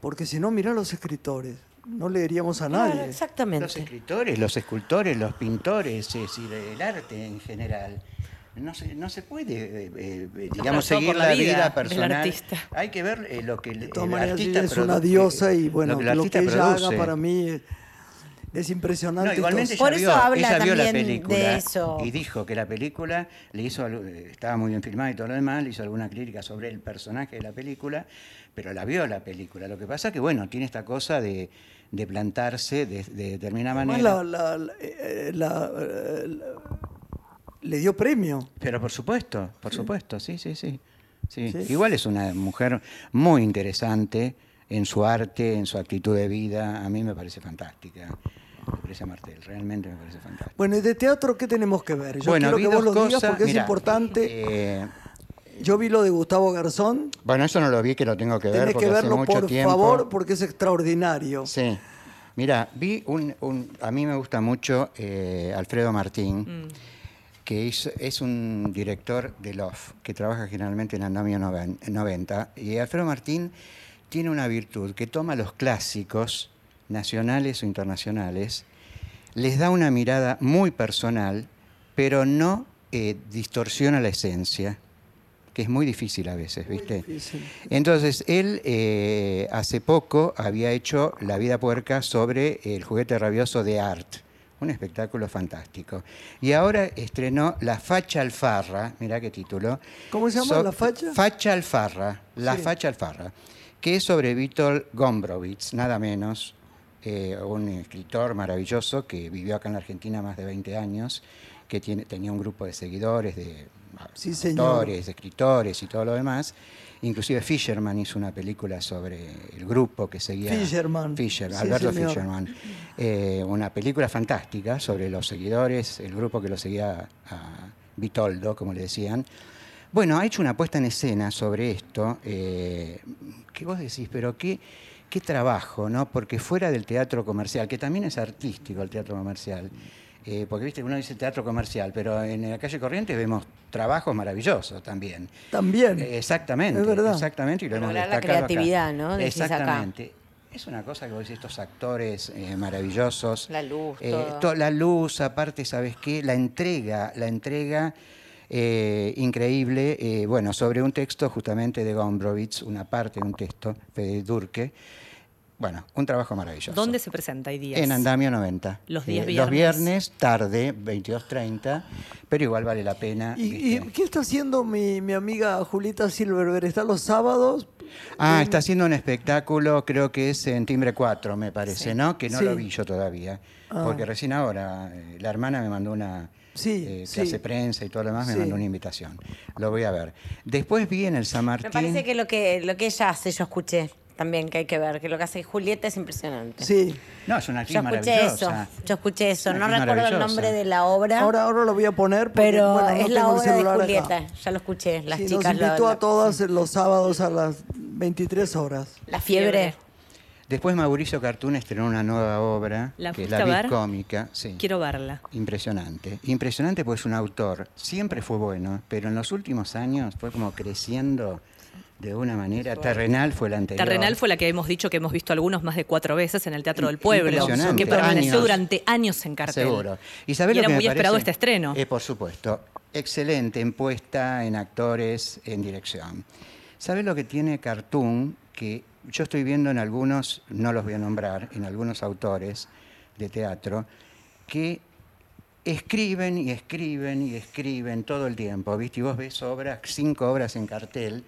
Porque si no, mira los escritores, no leeríamos a Claro, nadie. Los exactamente. escritores, los escultores, los pintores, es decir, el arte en general. No se, no se puede, eh, eh, digamos, seguir la la vida vida, personal. artista. Hay que ver eh, lo que el, el artista ella es una diosa y bueno, el lo, que ella produce. haga para mí es impresionante. No, igualmente Por vio, eso habla ella vio la también de película eso. y dijo que la película le hizo, estaba muy bien filmada y todo lo demás, le hizo alguna crítica sobre el personaje de la película, pero la vio la película. Lo que pasa que, bueno, tiene esta cosa de, de plantarse de, de determinada Además, manera. la- la- la- la- la- le dio premio. Pero por supuesto, por supuesto, sí, sí, sí, sí. Sí. Igual es una mujer muy interesante en su arte, en su actitud de vida. A mí me parece fantástica. Lucrecia Martel, realmente me parece fantástica. Bueno, ¿y de teatro qué tenemos que ver? Yo bueno, quiero vi que vos dos lo digas cosas. porque Mirá, es importante. eh, Yo vi lo de Gustavo Garzón. bueno, eso no lo vi, que lo tengo que ver Tenés porque que hace verlo mucho por tiempo. favor porque es extraordinario. Sí. Mira, vi un, un- a mí me gusta mucho eh, Alfredo Martín, que es, es un director de LOF, que trabaja generalmente en Andamio noven- 90. Y Alfredo Martín tiene una virtud, que toma los clásicos, nacionales o internacionales, les da una mirada muy personal, pero no eh, distorsiona la esencia, que es muy difícil a veces, ¿viste? Entonces, él eh, hace poco había hecho La vida puerca sobre el juguete rabioso de Art, un espectáculo fantástico. Y ahora estrenó La Facha Alfarra, mirá qué título. ¿Cómo se llama, La Facha? Facha Alfarra, La Sí. Facha Alfarra, que es sobre Vítor Gombrowicz, nada menos, eh, un escritor maravilloso que vivió acá en la Argentina más de 20 años, que tiene, tenía un grupo de seguidores, de Sí, autores, escritores y todo lo demás. Inclusive Fisherman hizo una película sobre el grupo que seguía. Fisherman. Fisher, Sí, Alberto señor. Fisherman. Eh, una película fantástica sobre los seguidores, el grupo que lo seguía a Vitoldo, como le decían. Bueno, ha hecho una puesta en escena sobre esto, eh, que vos decís, pero qué, qué trabajo, ¿no? Porque fuera del teatro comercial, que también es artístico el teatro comercial, eh, porque viste, uno dice teatro comercial, pero en la calle Corrientes vemos trabajos maravillosos también. También. Eh, Exactamente, Es verdad. exactamente, y lo hemos la acá. creatividad, ¿no? Decís acá. Exactamente. Es una cosa que vos decís, estos actores eh, maravillosos. La luz, eh, todo. to- la luz, aparte, ¿sabes qué? La entrega, la entrega eh, increíble, eh, bueno, sobre un texto justamente de Gombrowicz, una parte de un texto, de Durke. Bueno, un trabajo maravilloso. ¿Dónde se presenta? ¿Hay días? En Andamio 90. Los días Los viernes. viernes, tarde, 22.30, pero igual vale la pena. ¿Y, qué está haciendo mi, mi amiga Julita Silverberg? ¿Está los sábados? Ah, está haciendo un espectáculo, creo que es en Timbre 4, me parece, ¿no? Que no Sí. lo vi yo todavía. Ah. Porque recién ahora, eh, la hermana me mandó una Sí, eh, sí. clase prensa y todo lo demás, me Sí. mandó una invitación. Lo voy a ver. Después vi en el San Martín. Me parece que lo que lo que ella hace, yo escuché también que hay que ver, que lo que hace Julieta es impresionante. Sí. No, es una actriz Yo escuché eso, yo escuché eso. No recuerdo el nombre de la obra, Ahora, ahora lo voy a poner porque, pero bueno, no es la obra de acá. Julieta. Ya lo escuché. Las Sí, chicas nos invitó lo- a todas los sábados a las 23 horas. La fiebre. Después Mauricio Cartún estrenó una nueva obra, ¿La que es La ver? Cómica. Sí. Quiero verla. Impresionante. Impresionante porque es un autor. Siempre fue bueno, pero en los últimos años fue como creciendo de una manera. Terrenal fue la anterior. Terrenal fue la que hemos dicho que hemos visto algunos más de cuatro veces en el Teatro del Pueblo, Impresionante. que permaneció Años. durante años en cartel. Seguro. ¿Y, sabés Y lo era que me muy esperado este estreno. Eh, por supuesto. Excelente en puesta, en actores, en dirección. ¿Sabes lo que tiene Cartoon? Que yo estoy viendo en algunos, no los voy a nombrar, en algunos autores de teatro, que escriben y escriben y escriben todo el tiempo, ¿viste? Y vos ves obras, cinco obras en cartel,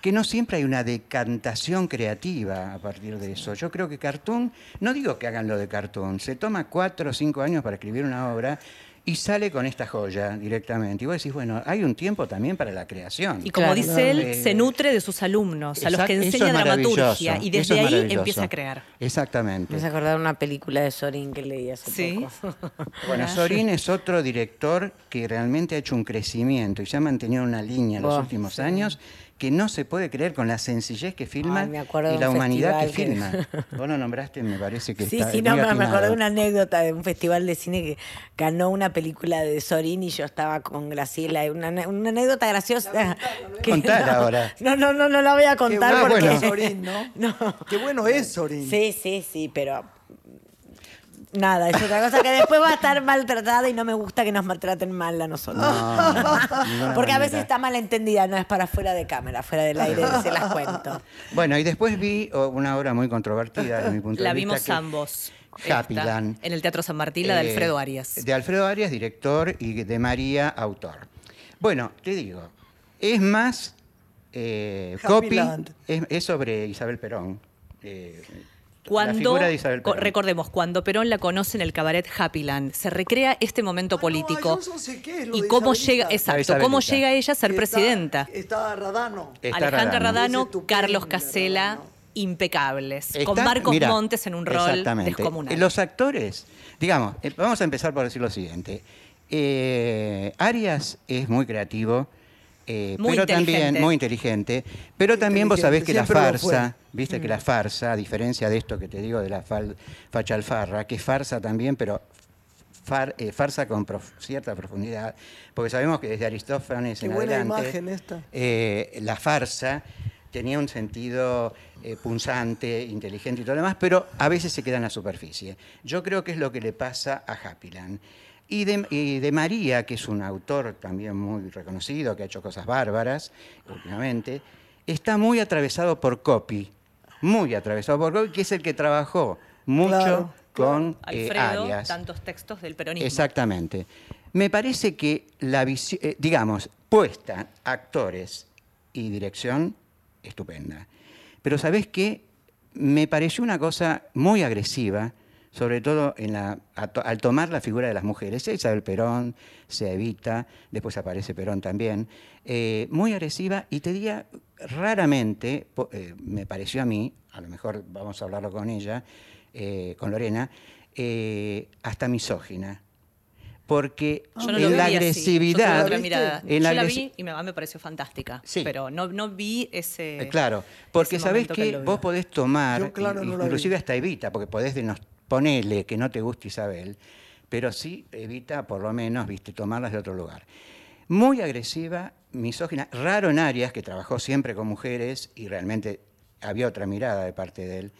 que no siempre hay una decantación creativa a partir de eso. Yo creo que Cartoon, no digo que hagan lo de Cartoon, se toma cuatro o cinco años para escribir una obra y sale con esta joya directamente. Y vos decís, bueno, hay un tiempo también para la creación. Y como Claro. dice él, Eh, se nutre de sus alumnos, a los que enseña es dramaturgia, y desde es ahí empieza a crear. Exactamente. Me hace acordar una película de Sorin que leí hace Sí. poco. Bueno, Sorín es otro director que realmente ha hecho un crecimiento y se ha mantenido una línea en los últimos años que no se puede creer con la sencillez que filma Ay, me acuerdo y la humanidad que festival filma. Vos lo nombraste, me parece que Sí, está sí, muy no, me, acordé de una anécdota de un festival de cine que ganó una película de Sorín y yo estaba con Graciela. Una, anécdota graciosa. que- no, ahora. No, no, no, no la voy a Qué contar bueno porque... es Sorín, ¿no? No. Qué bueno es Sorín. Sí, sí, sí, pero nada, es otra cosa que después va a estar maltratada y no me gusta que nos maltraten mal a nosotros. No, Porque a veces está mal entendida, no es para fuera de cámara, fuera del aire se las cuento. Bueno, y después vi oh, una obra muy controvertida desde mi punto La de vista. vimos que- ambos. Happyland. Esta, En el Teatro San Martín, la de Eh, Alfredo Arias. De Alfredo Arias, director, y de María, autor. Bueno, te digo, es más eh, copy, Happyland. es, es sobre Isabel Perón. eh, la Cuando, figura de Isabel co- Perón. recordemos, cuando Perón la conoce en el cabaret Happyland, se recrea este momento Ah, no, político. yo no sé qué es lo y de cómo llega, exacto, cómo llega ella a ser Está- presidenta. Está Radano. Está Alejandra Radano. Carlos Casela, impecables. con Marcos Montes en un rol exactamente. descomunal. Los actores, digamos, eh, vamos a empezar por decir lo siguiente. Eh, Arias es muy creativo, eh, Muy pero también inteligente. muy inteligente, pero también vos sabés que la siempre lo farsa, viste Mm. que la farsa, a diferencia de esto que te digo de la fal- facha alfarra, que es farsa también, pero far- eh, farsa con prof- cierta profundidad, porque sabemos que desde Aristófanes Qué en buena adelante, imagen esta. eh, la farsa tenía un sentido eh, punzante, inteligente y todo lo demás, pero a veces se queda en la superficie. Yo creo que es lo que le pasa a Happyland. Y de, y de María, que es un autor también muy reconocido, que ha hecho cosas bárbaras últimamente, está muy atravesado por copy, muy atravesado por copy, que es el que trabajó mucho Claro, con eh, Alfredo, Arias. tantos textos del peronismo. Exactamente. Me parece que la visión, digamos, puesta, actores y dirección, estupenda. Pero ¿sabés qué? Me pareció una cosa muy agresiva, sobre todo en la, al tomar la figura de las mujeres. Sea Isabel Perón, sea Evita, después aparece Perón también. eh, muy agresiva y te diría, raramente, eh, me pareció a mí, a lo mejor vamos a hablarlo con ella, eh, con Lorena, eh, hasta misógina. Porque Yo no en la así, yo agresividad. mirada. en la yo la vi y me, me pareció fantástica. Sí. Pero no, no vi ese. Eh, Claro, porque ese sabés que vos podés tomar, Yo, claro, no inclusive vi. hasta Evita, porque podés denos- ponele que no te guste Isabel, pero sí Evita, por lo menos, viste, tomarlas de otro lugar. Muy agresiva, misógina, raro en Arias, que trabajó siempre con mujeres y realmente había otra mirada de parte de él.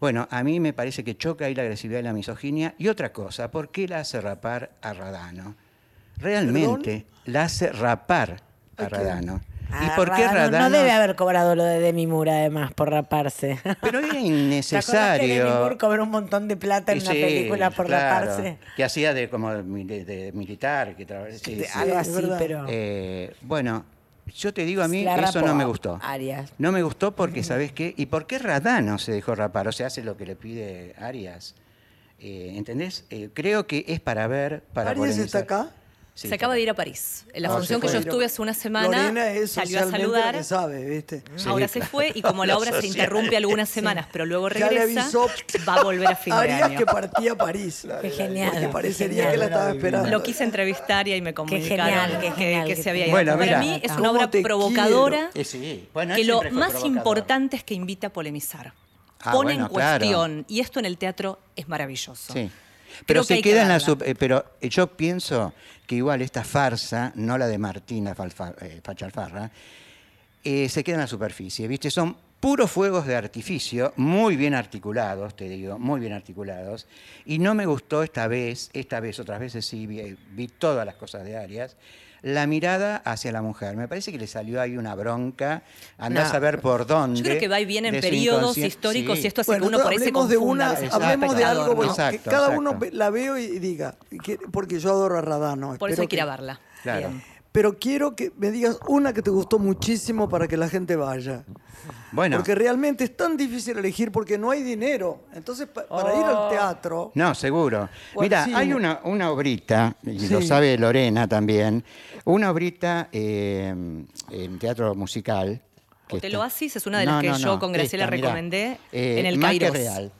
Bueno, a mí me parece que choca ahí la agresividad y la misoginia. Y otra cosa, ¿por qué la hace rapar a Radano? Realmente la hace rapar a. Radano. ¿Y Ah, por qué Radano Radano? No debe haber cobrado lo de Demi Moore, además, por raparse. Pero era ¿Te acordás que Demi innecesario. Moore cobró un montón de plata en Y una película por claro, raparse? Que hacía de como de, de militar. Que sí, sí. Algo así, verdad. pero... Eh, bueno, yo te digo a mí, La eso no me gustó. Arias. No me gustó porque, ¿sabes qué? ¿Y por qué Radano se dejó rapar? O sea, hace lo que le pide Arias. Eh, ¿Entendés? Eh, creo que es para ver, para ¿Arias polemizar. está acá? Sí, se acaba de ir a París. En la Ah, función que yo estuve hace una semana, es salió a saludar. que sabe, ¿viste? Ahora se fue y como la obra se interrumpe algunas semanas, pero luego Ya le regresa, avisó va a volver a fin de año. que partía a París. Qué genial, Porque parecería genial. que la estaba esperando. Lo quise entrevistar y ahí me comunicaron genial, qué que- genial que, que se había ido. Bueno, Para mira. mí es ¿Cómo una obra provocadora Eh, sí. Bueno, él que lo más importante es que invita a polemizar. Ah, Pone bueno, en cuestión, claro. y esto en el teatro es maravilloso. Sí. Pero se que queda en la verla. sub- eh, pero eh, yo pienso que igual esta farsa, no la de Martina Falfa- eh, Fachalfarra, eh, se queda en la superficie, ¿viste? Son puros fuegos de artificio, muy bien articulados, te digo, muy bien articulados. Y no me gustó esta vez, esta vez, otras veces sí, vi, vi todas las cosas de Arias, la mirada hacia la mujer. Me parece que le salió ahí una bronca, andás No. a ver por dónde. Yo creo que va y viene en periodos históricos Sí. y esto hace Bueno, que uno por ahí se hablemos de una, hablemos de algo, que Exacto, cada exacto. uno ve- la veo y diga, que- porque yo adoro a Radano. Por eso hay que ir a que- verla. Claro. Bien. Pero quiero que me digas una que te gustó muchísimo para que la gente vaya. Bueno. Porque realmente es tan difícil elegir porque no hay dinero. Entonces, pa- para ir al teatro, No, seguro. Mira, cine. hay una, una obrita, y lo sabe Lorena también, una obrita eh, en teatro musical. que Hotel está- Oasis es una de las que yo con Graciela esta, mirá. recomendé en el Más Kairos. que real.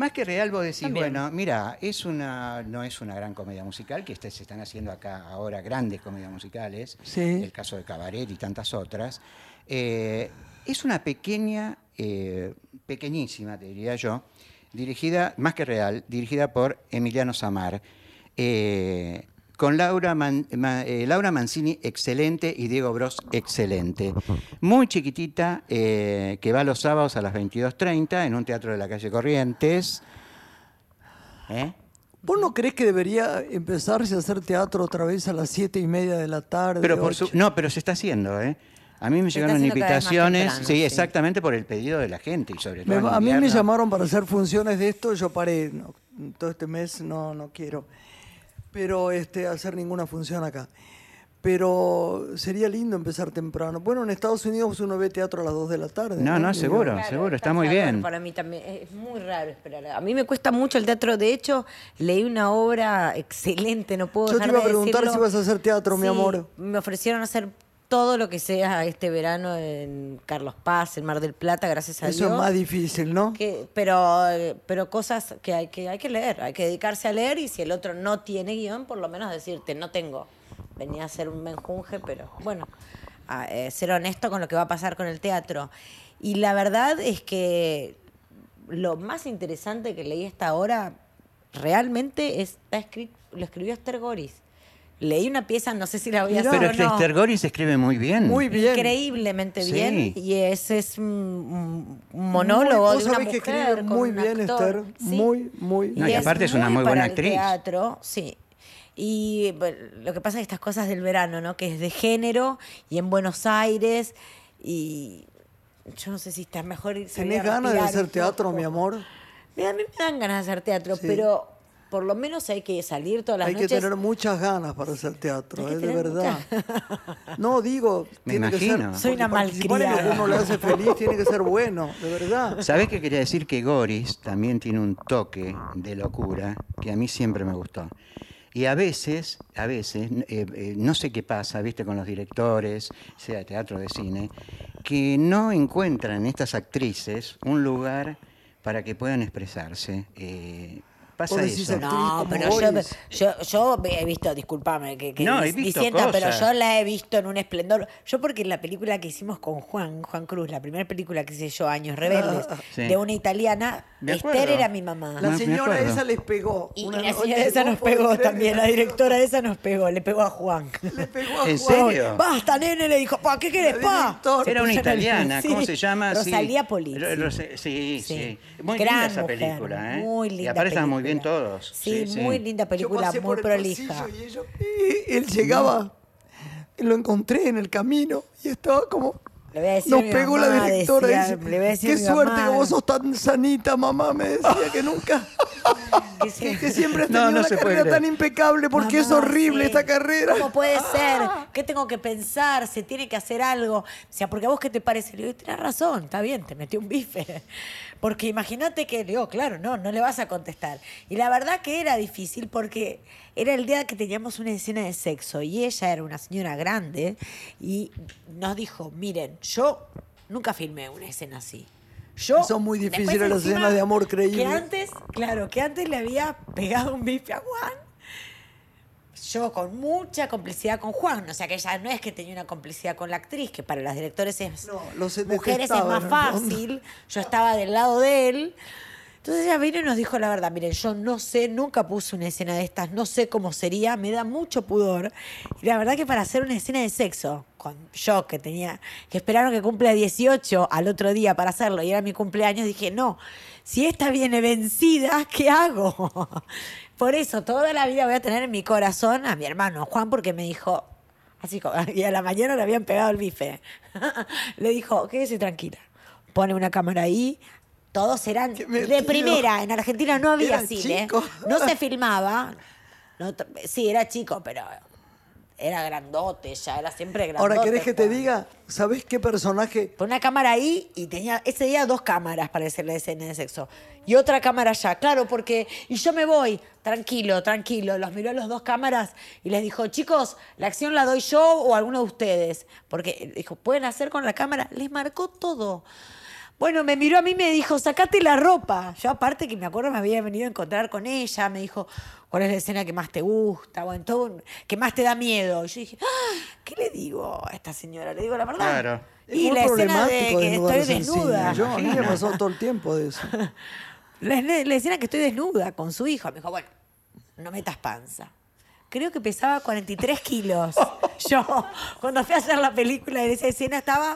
Más que real, vos decís, También. bueno, mira, es una, no es una gran comedia musical, que se están haciendo acá ahora grandes comedias musicales, Sí. el caso de Cabaret y tantas otras. Eh, es una pequeña, eh, pequeñísima, te diría yo, dirigida, más que real, dirigida por Emiliano Samar. eh, con Laura, Man- Ma- eh, Laura Mancini, excelente, y Diego Bros, excelente. Muy chiquitita, eh, que va los sábados a las 22.30 en un teatro de la calle Corrientes. ¿Eh? ¿Vos no crees que debería empezarse a hacer teatro otra vez a las siete y media de la tarde? Pero por su- ocho? no, pero se está haciendo, ¿eh? A mí me llegaron invitaciones, temprano, sí, sí. exactamente por el pedido de la gente y sobre todo Me- a mí me llamaron para hacer funciones de esto, yo paré. no, todo este mes no, no quiero. Pero este, hacer ninguna función acá. Pero sería lindo empezar temprano. Bueno, en Estados Unidos uno ve teatro a las 2 de la tarde. No, no, seguro, Claro, seguro, está muy raro bien. Para mí también es muy raro esperar. A mí me cuesta mucho el teatro. De hecho, leí una obra excelente, no puedo Yo te iba a preguntar decirlo. si vas a hacer teatro, mi amor. Me ofrecieron hacer todo lo que sea este verano en Carlos Paz, en Mar del Plata, gracias a Eso Dios. es más difícil, ¿no? Que- pero, pero cosas que hay, que hay que leer, hay que dedicarse a leer y si el otro no tiene guion, por lo menos decirte, no tengo. Venía a ser un menjunje, pero bueno, a, eh, ser honesto con lo que va a pasar con el teatro. Y la verdad es que lo más interesante que leí hasta ahora realmente está escrito, lo escribió Esther Goris. Leí una pieza, no sé si la voy a hacer Pero o no. Esther Goris escribe muy bien. Muy bien. Increíblemente Sí. bien. Y ese es un, monólogo Muy- de una sabés que mujer escribe con muy un bien, actor. Esther. Sí. Muy, muy No, y aparte es una muy buena para el actriz. teatro, sí. Y bueno, lo que pasa es estas cosas del verano, ¿no? Que es de género y en Buenos Aires y yo no sé si está mejor ir ¿Tenés ganas de hacer teatro, mi amor? Mira, a mí me dan ganas de hacer teatro, Sí. pero por lo menos hay que salir todas las Hay que noches. tener muchas ganas para hacer teatro, Hay que es de tener verdad. No, digo, Me tiene que ser. imagino. Soy una que malcriada. uno le hace feliz tiene que ser bueno, de verdad. ¿Sabés qué quería decir? Que Goris también tiene un toque de locura que a mí siempre me gustó. Y a veces, a veces, eh, eh, no sé qué pasa, viste, con los directores, sea de teatro o de cine, que no encuentran en estas actrices un lugar para que puedan expresarse. Eh, pasa Vos decís eso. actriz No, como pero yo, Boris. yo, yo he visto, discúlpame, que, que No, he dis- visto disienta, pero cosas. yo la he visto en un esplendor. Yo porque en la película que hicimos con Juan, Juan Cruz, la primera película que hice yo, Años Rebeldes, Sí. de una italiana, Me Esther era mi mamá. La Me señora acuerdo. esa les pegó. y Una la noche, señora esa ¿vos nos podés pegó creer? también, la directora esa nos pegó, le pegó a Juan. Le pegó a ¿En Juan. serio? Basta, nene, le dijo, pa, ¿qué querés, pa? directora. Era una italiana, ¿cómo Sí, se llama? Sí. Rosalía Polizzi. Ro- Rose- sí, sí, Sí. Muy Gran linda esa mujer, película, ¿eh? Muy y linda aparte estaban muy bien todos. Sí, muy linda Yo película, pasé muy por el prolija. pasillo Y, ellos- y él llegaba, y lo encontré en el camino y estaba como. Le voy a decir Nos a mi pegó mamá, la directora. decía, dice, le voy a decir Qué a mi suerte mamá". que vos sos tan sanita, mamá, me decía que nunca. Que sí. que, siempre has No, tenido no una se puede carrera tan impecable porque es Mamá, horrible sí. esta carrera. ¿Cómo puede ser? ¿Qué tengo que pensar? ¿Se tiene que hacer algo? O sea, porque a vos qué te parece? Le digo, tenés razón, está bien, te metió un bife. Porque imagínate que, digo, claro, no, no le vas a contestar. Y la verdad que era difícil porque era el día que teníamos una escena de sexo y ella era una señora grande y nos dijo, miren, yo nunca filmé una escena así. Yo, Son muy difíciles las escenas de amor creíbles. Que antes, claro, que antes le había pegado un bife a Juan yo con mucha complicidad con Juan, o sea que ella no es que tenía una complicidad con la actriz, que para las directores es No, mujeres es más fácil, yo estaba del lado de él. Entonces ella vino y nos dijo la verdad, miren, yo no sé, nunca puse una escena de estas, no sé cómo sería, me da mucho pudor. Y la verdad que para hacer una escena de sexo, con yo que tenía, que esperaron que cumpla 18 al otro día para hacerlo y era mi cumpleaños, dije, no, si esta viene vencida, ¿qué hago? Por eso toda la vida voy a tener en mi corazón a mi hermano Juan, porque me dijo, así como, y a la mañana le habían pegado el bife. le dijo, quédese tranquila, pone una cámara ahí. Todos eran de primera. En Argentina no había cine. chico. No se filmaba. No sí, era chico, pero era grandote ya, era siempre grandote. Ahora, ¿querés que te diga? ¿Sabés qué personaje? Pon una cámara ahí y tenía ese día dos cámaras para hacerle escena de sexo. Y otra cámara allá, claro, porque. Y yo me voy, tranquilo, tranquilo. Los miró a los dos cámaras y les dijo, chicos, la acción la doy yo o alguno de ustedes. Porque dijo, ¿pueden hacer con la cámara? Les marcó todo. Bueno, me miró a mí y me dijo, sacate la ropa. Yo aparte que me acuerdo me había venido a encontrar con ella, me dijo, ¿cuál es la escena que más te gusta? Bueno, todo, que más te da miedo. Y yo dije, "Ah, ¿qué le digo a esta señora? Le digo la verdad. Claro. Es Y muy la escena de problemático que estoy desnuda. Yo, a mí me pasó todo el tiempo de eso. La, la escena que estoy desnuda con su hijo. Me dijo, bueno, no metas panza. Creo que pesaba 43 kilos. Yo, cuando fui a hacer la película en esa escena, estaba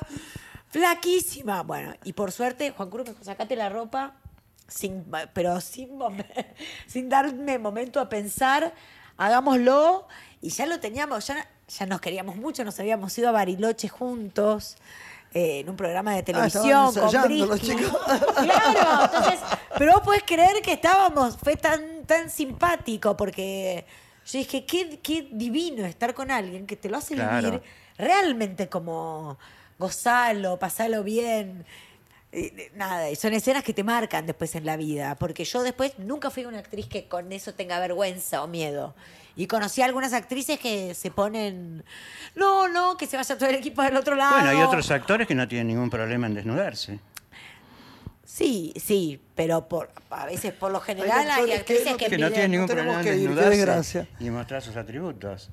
flaquísima. Bueno, y por suerte, Juan Cruz me dijo, sacate la ropa, sin, pero sin, sin darme momento a pensar, hagámoslo. Y ya lo teníamos, ya, ya nos queríamos mucho, nos habíamos ido a Bariloche juntos. eh, en un programa de estaban televisión con ensayando los chicos. Claro, entonces, pero vos podés creer que estábamos, fue tan, tan simpático porque yo dije, qué, qué divino estar con alguien que te lo hace Claro. vivir realmente como gozalo, pasalo bien. Eh, Nada, y son escenas que te marcan después en la vida, porque yo después nunca fui una actriz que con eso tenga vergüenza o miedo. Y conocí a algunas actrices que se ponen, no, no, que se vaya todo el equipo del otro lado. Bueno, hay otros actores que no tienen ningún problema en desnudarse. Sí, sí, pero por, a veces por lo general hay, que actrices no- que, Que no tienen ningún problema en que desnudarse y mostrar sus atributos.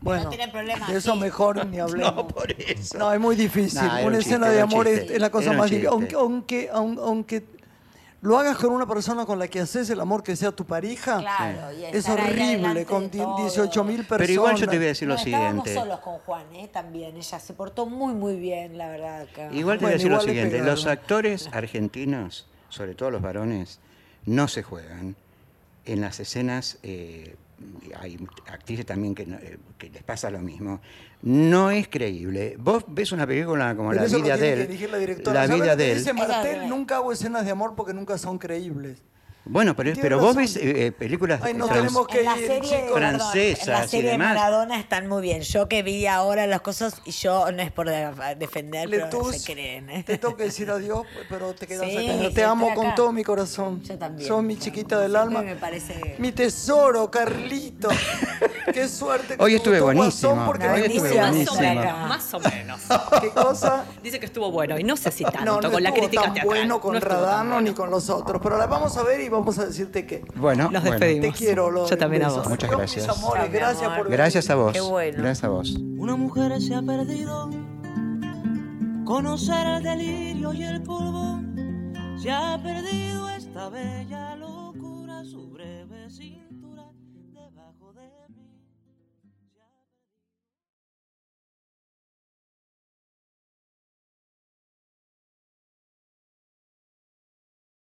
Bueno, tienen problema, de eso sí. mejor ni hablemos. No, por eso. No, es muy difícil. No, una un escena chiste, de amor es, la cosa más difícil. Aunque, aunque, aun- aunque lo hagas con una persona con la que haces el amor que sea tu pareja, Claro, es horrible, con de di- todo. 18 mil personas. Pero igual yo te voy a decir No, lo estábamos siguiente. solos con Juan, ¿eh? También. Ella se portó muy, muy bien, la verdad. acá. Igual te Bueno, voy a decir lo siguiente, pegaron. los actores argentinos, sobre todo los varones, no se juegan. En las escenas eh, hay actrices también que, no- eh, que les pasa lo mismo. No es creíble. Vos ves una película como Pero La vida de él. la directora. La ¿Sabes vida de Dice él. Esa Martel, nunca hago escenas de amor porque nunca son creíbles. Bueno, pero, pero vos ves eh, películas Ay, no trans- tenemos que en la ir, serie, perdón, en francesas la y serie de demás. Maradona están muy bien. Yo que vi ahora las cosas, y yo no es por de- defender, pero Letus, se creen. ¿eh? te tengo que decir adiós, pero te quedas Sí, acá. Te amo acá. con todo mi corazón. Yo también. Sos mi chiquita del alma. me parece- Mi tesoro, Carlito. Qué suerte que Hoy te estuve buenísimo. Porque me estuve bendición Más o buenísimo. menos, más o menos. ¿Qué cosa? Dice que estuvo bueno y no sé si tanto No, no con la estuvo crítica tan teatral. bueno con No estuvo tan Radano ni con los otros. Pero la vamos a ver y vamos a decirte que Bueno, Nos bueno. despedimos. te quiero. Loli, Yo también a vos. Muchas gracias. amores, gracias por Gracias a vos. Qué bueno. Gracias a vos. Una mujer se ha perdido. Conocer el delirio y el polvo. Se ha perdido esta bella.